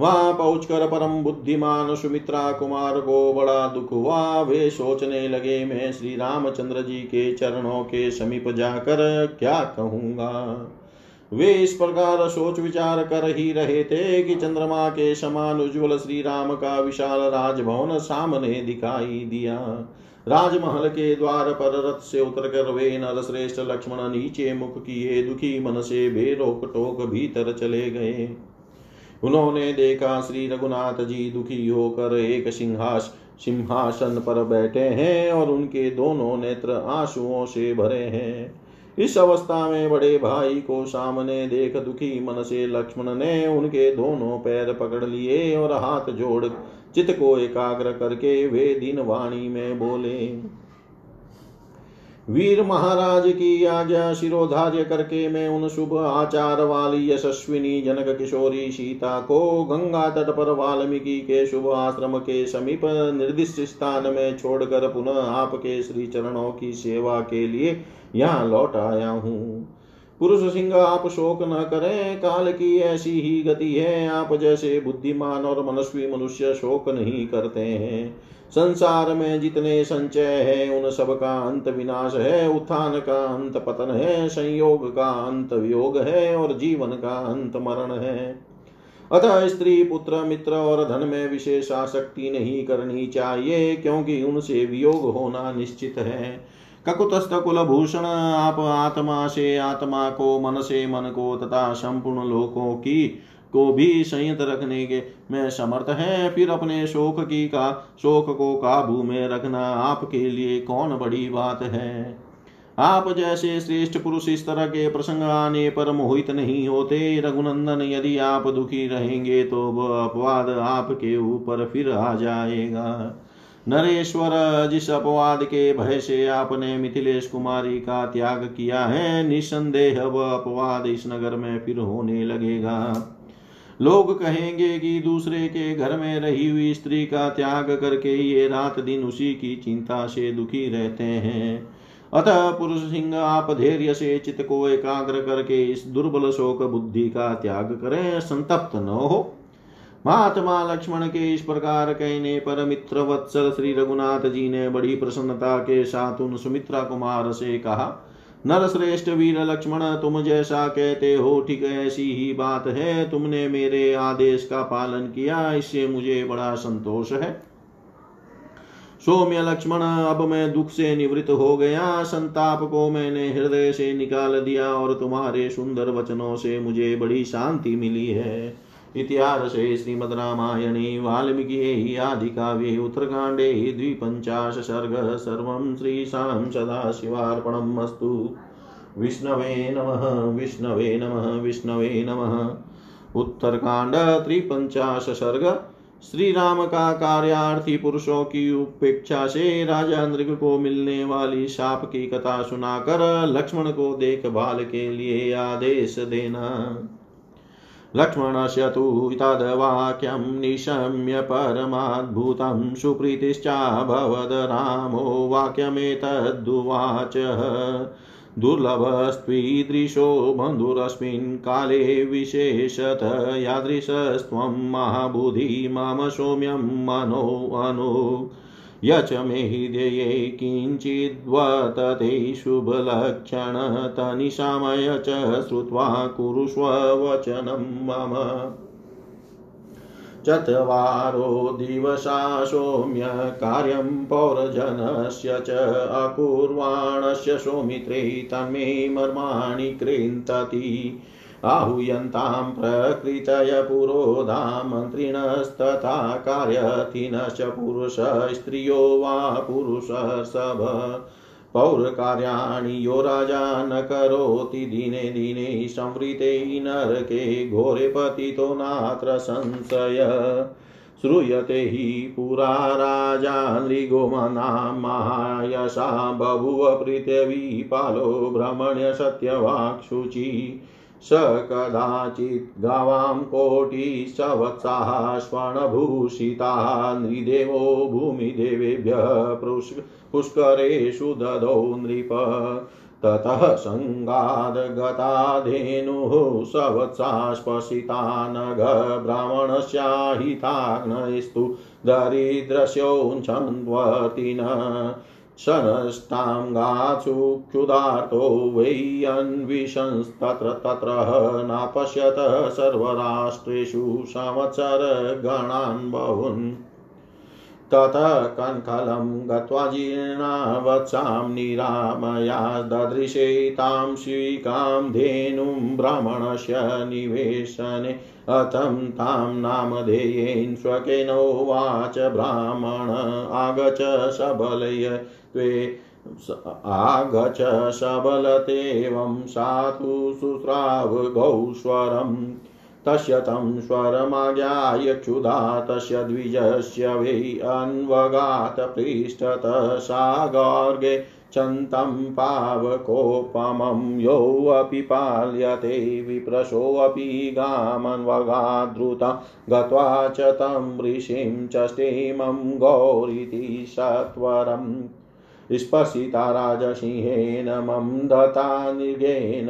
वहाँ पहुंचकर परम बुद्धिमान सुमित्रा कुमार को बड़ा दुख हुआ। वे सोचने लगे, मैं श्री रामचंद्र जी के चरणों के समीप जाकर क्या कहूँगा? वे इस प्रकार सोच विचार कर ही रहे थे कि चंद्रमा के समान उज्ज्वल श्री राम का विशाल राजभवन सामने दिखाई दिया। राजमहल के द्वार पर रथ से उतर कर वे नर श्रेष्ठ लक्ष्मण नीचे मुख किए दुखी मन से बेरोक टोक भीतर चले गए। उन्होंने देखा श्री रघुनाथ जी दुखी होकर एक सिंहास, सिंहासन पर बैठे हैं और उनके दोनों नेत्र आंसुओं से भरे हैं। इस अवस्था में बड़े भाई को सामने देख दुखी मन से लक्ष्मण ने उनके दोनों पैर पकड़ लिए और हाथ जोड़ चित को एकाग्र करके वे दिन वाणी में बोले वीर महाराज की आज्ञा शिरोधार्य करके मैं उन शुभ आचार वाली यशस्विनी जनक किशोरी सीता को गंगा तट पर वाल्मीकि के शुभ आश्रम के समीप निर्दिष्ट स्थान में छोड़कर पुनः आपके श्री चरणों की सेवा के लिए यहाँ लौट आया हूँ। पुरुष सिंह, आप शोक न करें, काल की ऐसी ही गति है। आप जैसे बुद्धिमान और मनस्वी मनुष्य शोक नहीं करते हैं। संसार में जितने संचय है, उन सब का अंत विनाश है। उत्थान का अंत पतन है, संयोग का अंत वियोग है, और जीवन का अंत मरण है। अतः स्त्री, पुत्र, मित्र और धन में विशेष आसक्ति नहीं करनी चाहिए, क्योंकि उनसे वियोग होना निश्चित है। ककुतस्थ कुलभूषण, आप आत्मा से आत्मा को, मन से मन को, तथा संपूर्ण लोकों की को भी संयत रखने के में समर्थ है। फिर अपने शोक की का, शोक को काबू में रखना आपके लिए कौन बड़ी बात है? आप जैसे श्रेष्ठ पुरुष इस तरह के प्रसंग आने पर मोहित नहीं होते। रघुनंदन, यदि आप दुखी रहेंगे तो वह अपवाद आपके ऊपर फिर आ जाएगा। नरेश्वर, जिस अपवाद के भय से आपने मिथिलेश कुमारी का त्याग किया है निसंदेह वह अपवाद इस नगर में फिर होने लगेगा। लोग कहेंगे कि दूसरे के घर में रही हुई स्त्री का त्याग करके ये रात दिन उसी की चिंता से दुखी रहते हैं। अतः पुरुष सिंह आप धैर्य से चित्त को एकाग्र करके इस दुर्बल शोक बुद्धि का त्याग करें, संतप्त न हो। महात्मा लक्ष्मण के इस प्रकार कहने पर मित्र वत्सल श्री रघुनाथ जी ने बड़ी प्रसन्नता के साथ उन सुमित्रा कुमार से कहा नर श्रेष्ठ वीर लक्ष्मण, तुम जैसा कहते हो, ठीक ऐसी ही बात है। तुमने मेरे आदेश का पालन किया, इससे मुझे बड़ा संतोष है। सौम्य लक्ष्मण, अब मैं दुख से निवृत्त हो गया। संताप को मैंने हृदय से निकाल दिया और तुम्हारे सुंदर वचनों से मुझे बड़ी शांति मिली है। इतिहासे श्रीमद्रामायणे वाल्मीकि आदिकाव्ये उत्तरकाण्डे द्विपञ्चाश सर्ग सर्वं श्रीशां सदाशिवार्पणम् अस्तु। विष्णवे नमः विष्णवे नमः विष्णवे नमः। उत्तरकांड त्रिपंचाश सर्ग श्री राम का कार्यार्थी पुरुषों की उपेक्षा से राजा नृग को मिलने वाली शाप की कथा सुनाकर लक्ष्मण को देखभाल के लिए आदेश देना। लक्ष्मणस्य तु तद्वाक्यं निशम्य परमाद्भुतं सुप्रीतिश्चाभवद रामो वाक्यमेतद्दुवाच दुर्लभस्त्वीदृशो बन्धुरस्मिन् काले विशेषत यादृशस्त्वं महाबुधि मम सौम्यं मनो अनु। यच मे हृदये किञ्चिद्वतते शुभलक्षणतनिशामय च श्रुत्वा कुरुष्व वचनं मम। चत्वारो दिवसा सौम्य कार्यं पौरजनस्य च अकुर्वाणस्य सौमित्रे तन्मे मर्माणि कृन्तति आहूयन्तां प्रकृतय पुरोधा मन्त्रिणस्तथा कार्यथिनश्च पुरुष स्त्रियो वा पुरुषसभ पौरकार्याणि यो राजा न करोति, दिने दिने संवृते नरके घोरे पतितो नात्र संशय। श्रूयते हि पुरा राजा नृगोमनां महायशा, बभुव पृथिवी पालो भ्रमण्य सत्यवाक्शुचि स कदाचित् गावां कोटिसवत्साः स्वर्णभूषिताः नृदेवो भूमिदेवेभ्यः पुष्करेषु ददौ नृप। ततः सङ्गाद्गताधेनुः सवत्सा स्पर्शिता नघ ब्राह्मणस्याहिताग्नस्तु दरिद्रस्योञ्छन्वर्तिनः शनष्टाङ्गाचुक्षुदार्तो वै अन्विषंस्तत्र तत्र नापश्यत सर्वराष्ट्रेषु संवत्सरगणान् बहून् ततः कङ्कलं गत्वा जीर्णावत्सां निरामया ददृशे तां शिकां धेनुं ब्राह्मणस्य निवेशने। अथं तां नामधेयेन स्वकेनोवाच ब्राह्मण आगच सबलय। त्वे आगच सबलतेवं साधु शुश्राव गौस्वरम् तस्य तं स्वरमाज्ञाय क्षुधा, तस्य द्विजस्य वै अन्वगात् पृष्ठत सागार्गे चन्तं पावकोपमं। योऽपि पाल्यते विप्रशोऽपि गामन्वगाद्रुता, गत्वा च तं ऋषिं च स्टेमं गौरिति सत्वरम्। स्पर्शिता राजसिंहेन मम दता निर्गेन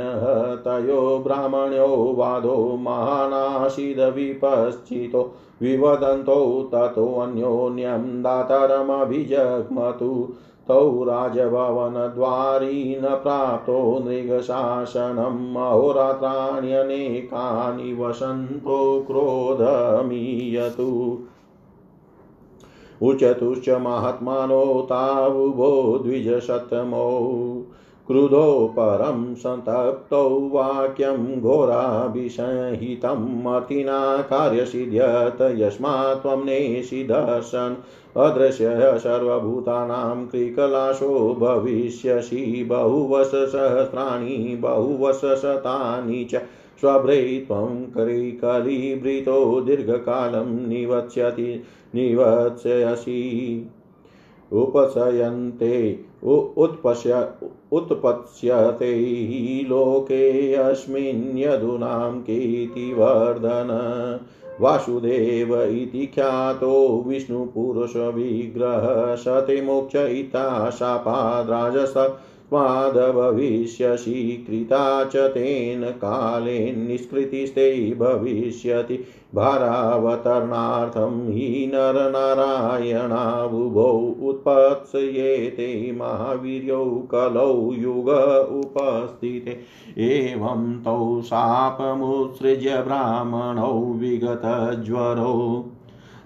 तयो ब्राह्मण्यो वादो महानाशिदविपश्चितो विवदन्तौ ततोऽन्योन्यं दातरमभिजग्मतु। तौ राजभवनद्वारी न प्राप्तो नृगशासनम् अहोरात्राण्यनेकानि वसन्तो क्रोधमीयतु। उचतुश्च महात्मानो तावुभो द्विजशतमौ। क्रुधो परं सन्तप्तौ वाक्यं घोराभिसंहितम् अतिना कार्यसिद्ध्यत यस्मात् त्वं नेषि दर्शन्। अदृश्य सर्वभूतानां क्रिकलाशो भविष्यसि बहुवशसहस्राणि बहुवशशतानि च स्वभ्रे त्वं कलिभृतो दीर्घकालं निवत्स्यति निवत्स्यसि उपशयन्ते उत्पश्य उत्पत्स्यते लोकेऽस्मिन् यदूनां कीर्तिवर्धन। वासुदेव इति ख्यातो विष्णुपुरुषविग्रह सति मोक्षयिता शापाद्राजस तस्माद् भविष्यसि कृता च तेन काले निष्कृतिस्ते भविष्यति। भारावतरणार्थं हि नरनारायणाबुभौ उत्पत्स्येते महावीर्यौ कलौ युग उपस्थिते। एवं तौ शापमुत्सृज्य ब्राह्मणौ विगतज्वरौ।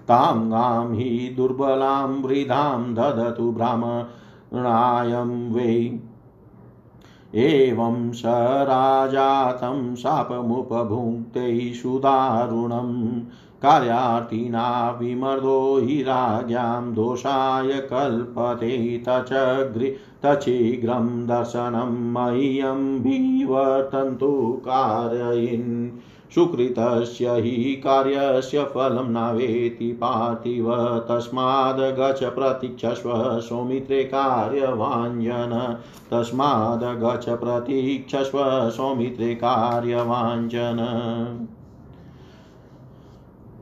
तां गां हि दुर्बलां वृद्धां ददतु ब्राह्मणायं वै एवं स राजातं शापमुपभुङ्क्ते सुदारुणं। कार्यार्थिना विमर्दो हि राज्ञां दोषाय कल्पते तचग्रि तच्छीघ्रं दर्शनं मह्यं विवर्तन्तु कारयिन्। सुकृतस्य हि कार्यस्य फलं नावेति पार्थिव, तस्माद् गच्छ प्रतीक्षस्व सौमित्रे कार्यवाञ्जन। तस्माद् गच्छ प्रतीक्षस्व सौमित्रे कार्यवाञ्जन।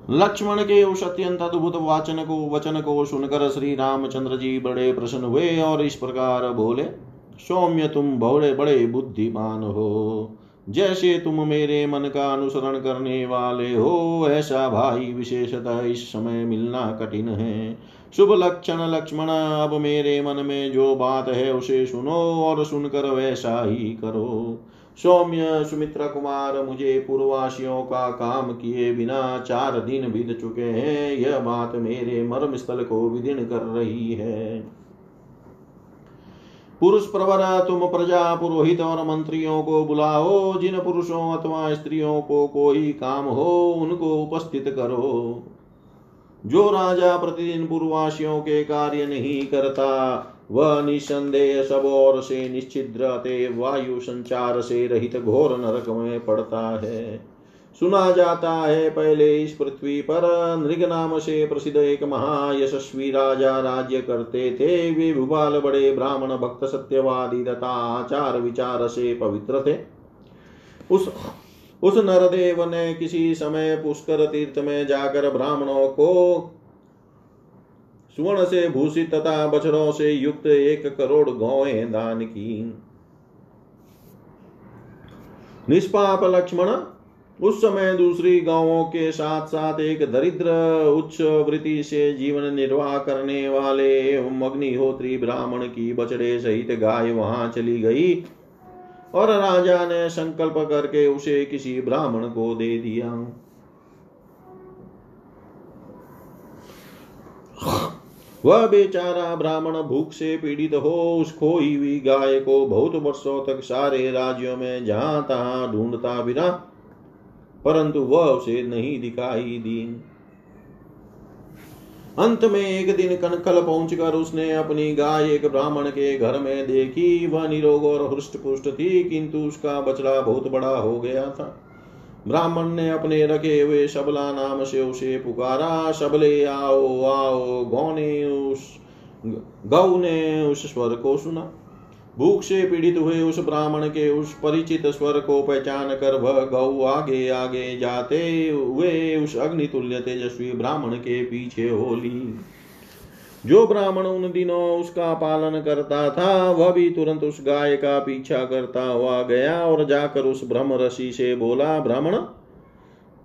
लक्ष्मण के उस अत्यंत अद्भुत वाचन को, वचन को सुनकर श्री रामचंद्र जी बड़े प्रसन्न हुए और इस प्रकार बोले, सौम्य तुम बड़े बड़े बुद्धिमान हो। जैसे तुम मेरे मन का अनुसरण करने वाले हो ऐसा भाई विशेषतः इस समय मिलना कठिन है। शुभ लक्षण लक्ष्मण, अब मेरे मन में जो बात है उसे सुनो और सुनकर वैसा ही करो। सौम्य सुमित्र कुमार, मुझे पूर्वासियों का काम किए बिना चार दिन बीत चुके हैं। यह बात मेरे मर्म स्थल को विदिन कर रही है। पुरुष प्रवर, तुम प्रजा पुरोहित और मंत्रियों को बुलाओ। जिन पुरुषों अथवा स्त्रियों को कोई काम हो, उनको उपस्थित करो। जो राजा प्रतिदिन पूर्वासियों के कार्य नहीं करता, वह निसंदेह सब और से निश्चिद्र वायु संचार से रहित घोर नरक में पड़ता है। सुना जाता है पहले इस पृथ्वी पर। नृग नाम से प्रसिद्ध एक महायशस्वी राजा राज्य करते थे। वे भूपाल बड़े ब्राह्मण भक्त सत्यवादी तथा आचार विचार से पवित्र थे। उस उस नरदेव ने किसी समय पुष्कर तीर्थ में जाकर ब्राह्मणों को सुवर्ण से भूषित तथा बछड़ों से युक्त एक करोड़ गौएँ दान की। निष्पाप लक्ष्मण उस समय दूसरी गाँवों के साथ साथ एक दरिद्र, उच्च वृत्ति से जीवन निर्वाह करने वाले एवं अग्निहोत्री ब्राह्मण की बछड़े सहित गाय वहाँ चली गई और राजा ने संकल्प करके उसे किसी ब्राह्मण को दे दिया। वह बेचारा ब्राह्मण भूख से पीड़ित हो, उस खोई हुई गाय को बहुत वर्षों तक सारे राज्यों में जहाँ तहां ढूंढता बिना परंतु वह उसे नहीं दिखाई दी। अंत में एक दिन कनकल पहुंचकर उसने अपनी गाय एक ब्राह्मण के घर में देखी। वह निरोग और हृष्ट पुष्ट थी, किंतु उसका बछड़ा बहुत बड़ा हो गया था। ब्राह्मण ने अपने रखे हुए शबला नाम से उसे पुकारा। शबले, आओ आओ गौ ने उस, गौ ने उस स्वर को सुना। भूख से पीड़ित हुए उस ब्राह्मण के उस परिचित स्वर को पहचान कर वह गौ आगे आगे जाते हुए उस अग्नितुल्य तेजस्वी ब्राह्मण के पीछे हो ली। जो ब्राह्मण उन दिनों उसका पालन करता था, वह भी तुरंत उस गाय का पीछा करता हुआ गया और जाकर उस ब्रह्म ऋषि से बोला, ब्राह्मण,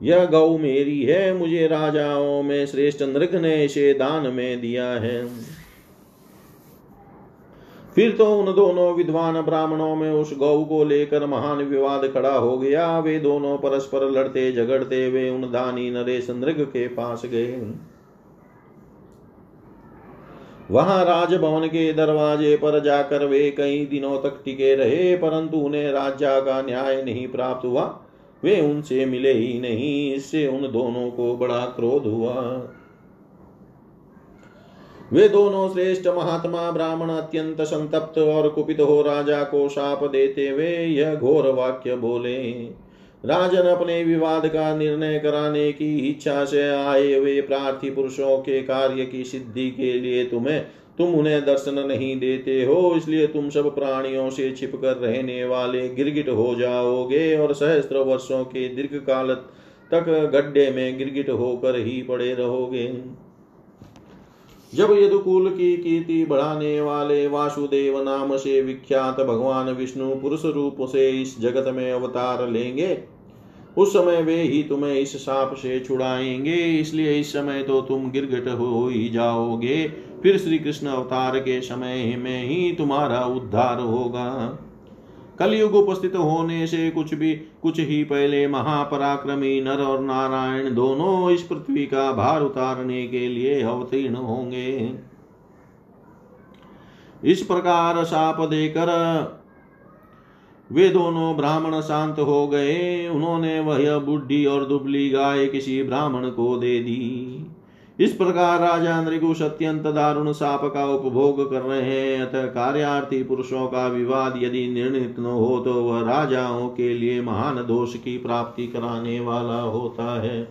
यह गौ मेरी है, मुझे राजाओं में श्रेष्ठ नृग ने इसे दान में दिया है। फिर तो उन दोनों विद्वान ब्राह्मणों में उस गौ को लेकर महान विवाद खड़ा हो गया। वे दोनों परस्पर लड़ते, झगड़ते, वे उन दानी नरेश नृग के पास गए। वहाँ राजभवन के दरवाजे पर जाकर वे कई दिनों तक टिके रहे, परंतु उन्हें राजा का न्याय नहीं प्राप्त हुआ। वे उनसे मिले ही नहीं, इससे उन दोनों को बड़ा क्रोध हुआ। वे दोनों श्रेष्ठ महात्मा ब्राह्मण अत्यंत संतप्त और कुपित हो राजा को शाप देते हुए यह घोर वाक्य बोले। राजन अपने विवाद का निर्णय कराने की इच्छा से आए हुए प्रार्थी पुरुषों के कार्य की सिद्धि के लिए तुम्हें, तुम उन्हें दर्शन नहीं देते हो, इसलिए तुम सब प्राणियों से छिप कर रहने वाले गिरगिट हो जाओगे और सहस्त्र वर्षों के दीर्घ काल तक गड्ढे में गिरगिट होकर ही पड़े रहोगे। जब यदुकुल की कीर्ति बढ़ाने वाले वासुदेव नाम से विख्यात भगवान विष्णु पुरुष रूप से इस जगत में अवतार लेंगे, उस समय वे ही तुम्हें इस साप से छुड़ाएँगे, इसलिए इस समय तो तुम गिरगट हो ही जाओगे, फिर श्री कृष्ण अवतार के समय में ही तुम्हारा उद्धार होगा। कलयुग उपस्थित होने से कुछ भी, कुछ ही पहले महापराक्रमी नर और नारायण दोनों इस पृथ्वी का भार उतारने के लिए अवतीर्ण होंगे। इस प्रकार साप देकर वे दोनों ब्राह्मण शांत हो गए। उन्होंने वह बुढ़ी और दुबली गाय किसी ब्राह्मण को दे दी। इस प्रकार राजा नृगुष अत्यंत दारुण साप का उपभोग कर रहे हैं, अतः कार्यार्थी पुरुषों का विवाद यदि निर्णित न हो तो वह राजाओं के लिए महान दोष की प्राप्ति कराने वाला होता है।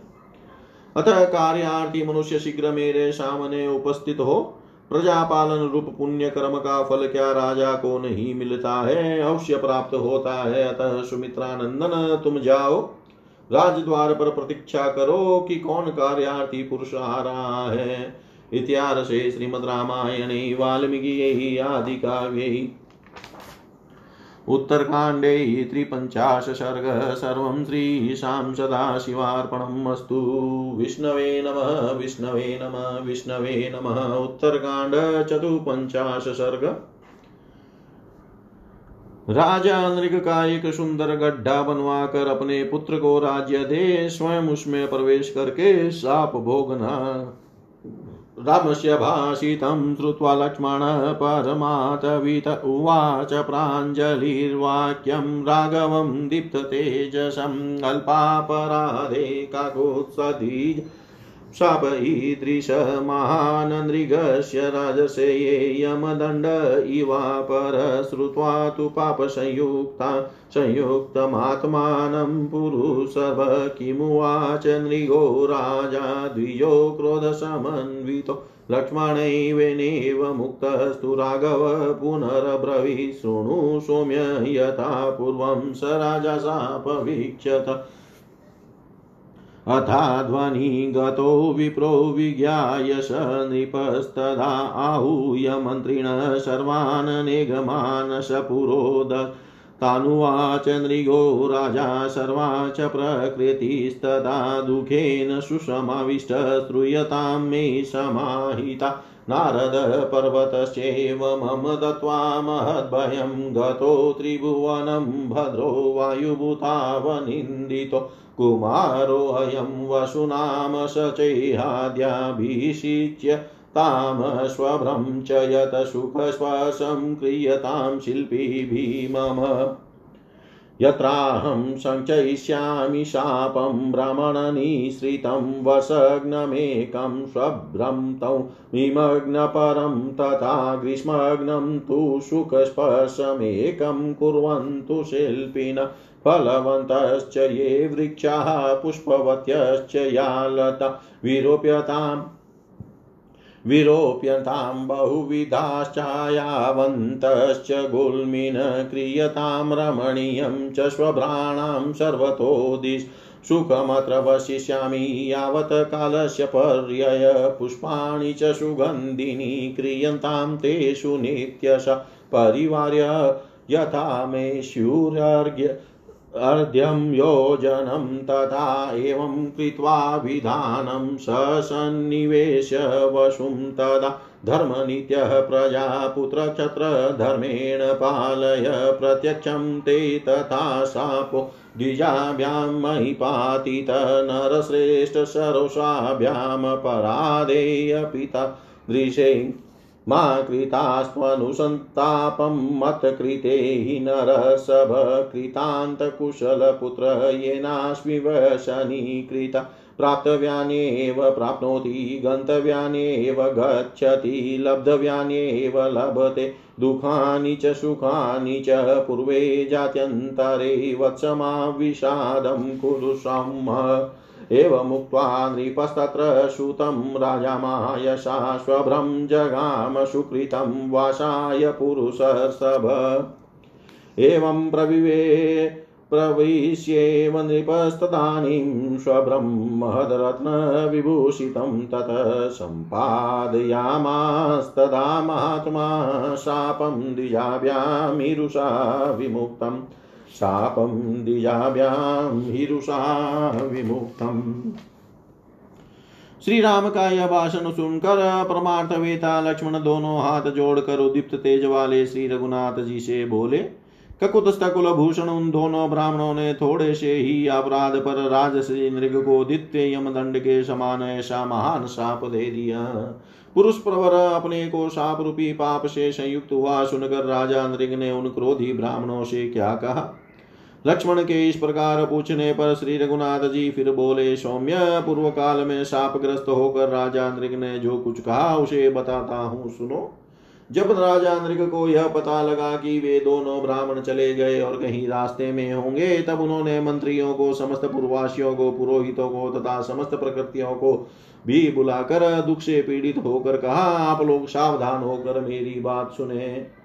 अतः कार्यार्थी मनुष्य शीघ्र मेरे सामने उपस्थित हो। प्रजापालन रूप पुण्य कर्म का फल क्या राजा को नहीं मिलता है? अवश्य प्राप्त होता है। अतः सुमित्रा नंदन तुम जाओ। राजद्वार पर प्रतीक्षा करो कि कौन कार्यार्थी पुरुष आ रहा है। इतिहासे श्रीमद् रामायणे, वाल्मीकि आदि काव्ये। उत्तरकाण्डे त्रिपञ्चाश सर्ग सर्वं श्रीशां सदाशिवार्पणम् अस्तु। विष्णवे नमः विष्णवे नमः विष्णवे नमः। उत्तरकाण्ड चतुपञ्चाश सर्ग राजा नृग का एक सुंदर गड्ढा बनवा कर अपने पुत्र को राज्य दे, स्वयं उसमें प्रवेश करके साप भोगना। रामस्य भाषितं श्रुत्वा लक्ष्मणः परमातवित उवाच प्राञ्जलिर्वाक्यं, राघवं दीप्ततेजसम् अल्पापराधे काकोत्सदीज। शाप ईदृशमाननृगस्य राजसेये यमदण्ड इवापर श्रुत्वा तु पापसंयुक्ता संयुक्तमात्मानं पुरुषव किमुवाच नृगो राजा द्विजो क्रोधसमन्वितो लक्ष्मणैवेनेव मुक्तस्तु राघव पुनरब्रवी शृणु सौम्य यथा पूर्वं स राजा सापवीक्षत अथाध्वनि गतो विप्रो विज्ञाय स नृपस्तदा आहूय मन्त्रिणः सर्वान् निगमान् स पुरोद। तानुवाच नृगो राजा सर्वा च प्रकृतिस्तदा दुःखेन सुषमाविष्ट श्रूयतां मे समाहिता। नारदपर्वतश्चैव मम दत्त्वा महद्भयं गतो त्रिभुवनं भद्रो वायुभूतावनिन्दितो। कुमारोऽयं वसुनाम स चैहाद्याभिषिच्य तामश्वभ्रं च यत सुखश्वासं क्रियतां शिल्पीभिः मम यत्राहं सञ्चयिष्यामि शापं भ्रमणनिःसृतं वसग्नमेकं स्वभ्रं तौ निमग्नपरं तथा ग्रीष्मग्नं तु सुखस्पर्शमेकं कुर्वन्तु शिल्पिन फलवन्तश्च ये वृक्षाः पुष्पवत्यश्च या लता विरोप्यताम् विरोप्यतां बहुविधाश्चायावन्तश्च गुल्मिन क्रियतां रमणीयं च स्वभ्राणां सर्वतो दिश सुखमत्र वसिष्यामि यावत् कालस्य पर्यय। पुष्पाणि च सुगन्धिनी क्रियन्तां तेषु नित्यश। परिवार्य यथा मे स्युरर्घ्य अर्ध्यं योजनं तथा एवं कृत्वा विधानं सन्निवेश वशुं तदा धर्मनित्यः प्रजापुत्रक्षत्रधर्मेण पालय प्रत्यक्षं ते तथा शापो द्विजाभ्यां नरश्रेष्ठसरोषाभ्यां परादेयपिता दृशे मा कृतास्त्वनुसन्तापं मत्कृते हि नरसभकृतान्तकुशलपुत्र येनाश्विवशनीकृता प्राप्तव्यान्येव प्राप्नोति गन्तव्यान्येव गच्छति लब्धव्यान्येव लभते, दुःखानि च सुखानि च पूर्वे जात्यन्तरे वत्समाविषादं कुरु एवमुक्त्वा नृपस्तत्र श्रुतं राजामायशा स्वभ्रं जगाम सुकृतं वासाय पुरुषसभ एवं प्रविवे प्रविश्येव नृपस्तदानीं स्वब्रह्महदरत्नविभूषितं ततः सम्पादयामास्तदा महात्मा शापं द्विजाभ्यामिरुषा विमुक्तं शापं द्विजाभ्यां हिरुषा विमुक्तम्। श्री राम का यह भाषण सुनकर परमार्थवेता लक्ष्मण दोनों हाथ जोड़कर उदीप्त तेज वाले श्री रघुनाथ जी से बोले, ककुत भूषण उन दोनों ब्राह्मणों ने थोड़े से ही अपराध पर राजसी नृग को दित्य यम दंड के समान ऐसा महान साप दे दिया। पुरुष प्रवर अपने को साप रूपी पाप से संयुक्त हुआ, सुनकर राजा नृग ने उन क्रोधी ब्राह्मणों से क्या कहा? लक्ष्मण के इस प्रकार पूछने पर श्री रघुनाथ जी फिर बोले, सौम्य पूर्व काल में सापग्रस्त होकर राजा नृग ने जो कुछ कहा, उसे बताता हूँ, सुनो। जब राजा नृग को यह पता लगा कि वे दोनों ब्राह्मण चले गए और कहीं रास्ते में होंगे, तब उन्होंने मंत्रियों को, समस्त पूर्वासियों को, पुरोहितों को तथा समस्त प्रकृतियों को भी बुलाकर दुख से पीड़ित होकर कहा, आप लोग सावधान होकर मेरी बात सुने।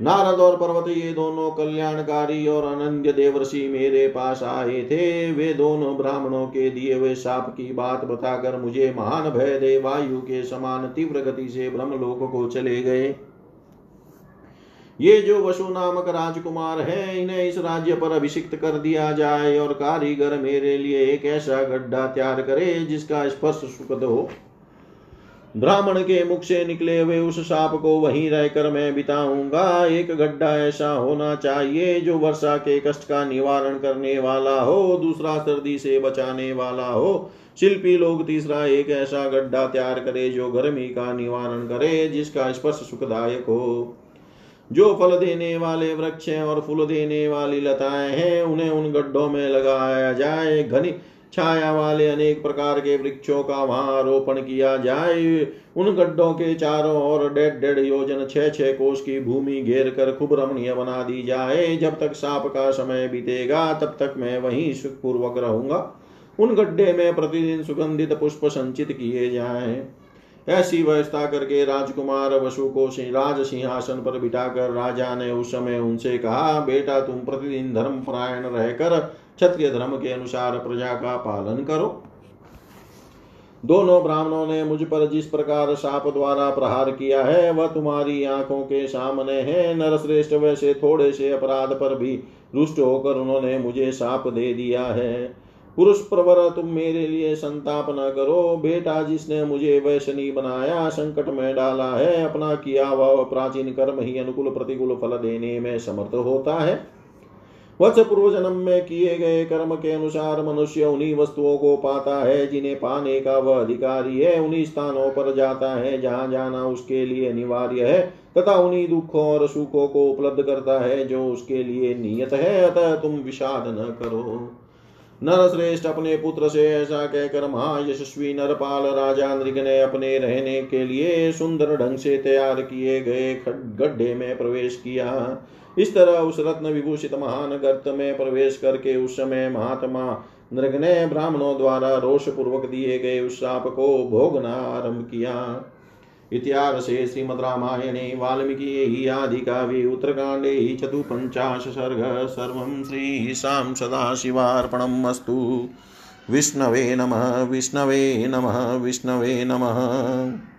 नारद और पर्वत ये दोनों कल्याणकारी और अनंत देवर्षि मेरे पास आए थे। वे दोनों ब्राह्मणों के दिए हुए साप की बात बताकर मुझे महान भय दे, वायु के समान तीव्र गति से ब्रह्मलोक को चले गए। ये जो वसु नामक राजकुमार है, इन्हें इस राज्य पर अभिषिक्त कर दिया जाए और कारीगर मेरे लिए एक ऐसा गड्ढा तैयार करे जिसका स्पर्श सुखद हो। ब्राह्मण के मुख से निकले हुए उस साप को वहीं रहकर मैं बिताऊँगा। एक गड्ढा ऐसा होना चाहिए जो वर्षा के कष्ट का निवारण करने वाला हो, दूसरा सर्दी से बचाने वाला हो। शिल्पी लोग तीसरा एक ऐसा गड्ढा तैयार करे जो गर्मी का निवारण करे, जिसका स्पर्श सुखदायक हो। जो फल देने वाले वृक्ष और फूल देने वाली लताएँ हैं, उन्हें उन गड्ढों में लगाया जाए। घनी छाया वाले अनेक प्रकार के वृक्षों का वहाँ आरोपण किया जाए। उन गड्ढों के चारों ओर डेढ़ डेढ़ योजन, छह छह कोष की भूमि घेर कर खूब रमणीय बना दी जाए। जब तक साप का समय बीतेगा, तब तक मैं वहीं सुखपूर्वक रहूँगा। उन गड्ढे में प्रतिदिन सुगंधित पुष्प संचित किए जाएँ। ऐसी व्यवस्था करके राजकुमार वसु को राज सिंहासन पर बिठाकर राजा ने उस समय उनसे कहा, बेटा, तुम प्रतिदिन धर्म परायण रहकर क्षत्रिय धर्म के अनुसार प्रजा का पालन करो। दोनों ब्राह्मणों ने मुझ पर जिस प्रकार साप द्वारा प्रहार किया है, वह तुम्हारी आँखों के सामने है। नरश्रेष्ठ वैसे थोड़े से अपराध पर भी रुष्ट होकर उन्होंने मुझे साप दे दिया है। पुरुष प्रवर, तुम मेरे लिए संताप न करो। बेटा जिसने मुझे वैशनी बनाया, संकट में डाला है, अपना किया वह प्राचीन कर्म ही अनुकूल प्रतिकूल फल देने में समर्थ होता है। वत्स पूर्व जन्म में किए गए कर्म के अनुसार मनुष्य उन्हीं वस्तुओं को पाता है, जिन्हें पाने का वह अधिकारी है। उन्हीं स्थानों पर जाता है, जहाँ जाना उसके लिए अनिवार्य है, तथा उन्हीं दुखों और सुखों को उपलब्ध करता है, जो उसके लिए नियत है। अतः तुम विषाद न करो। नर श्रेष्ठ अपने पुत्र से ऐसा कहकर महायशस्वी नरपाल राजा नृग ने अपने रहने के लिए सुंदर ढंग से तैयार किए गए गड्ढे में प्रवेश किया। इस तरह उस रत्न विभूषित महान गर्त में प्रवेश करके उस समय महात्मा नृग ने ब्राह्मणों द्वारा रोष पूर्वक दिए गए उस शाप को भोगना आरंभ किया। इतिहासे श्रीमद्रामायणे वाल्मीकि आदिकाव्ये उत्तरकाण्डे चतुपञ्चाश सर्ग, सर्वं श्रीशां सदाशिवार्पणम् अस्तु। विष्णवे नमः विष्णवे नमः विष्णवे नमः।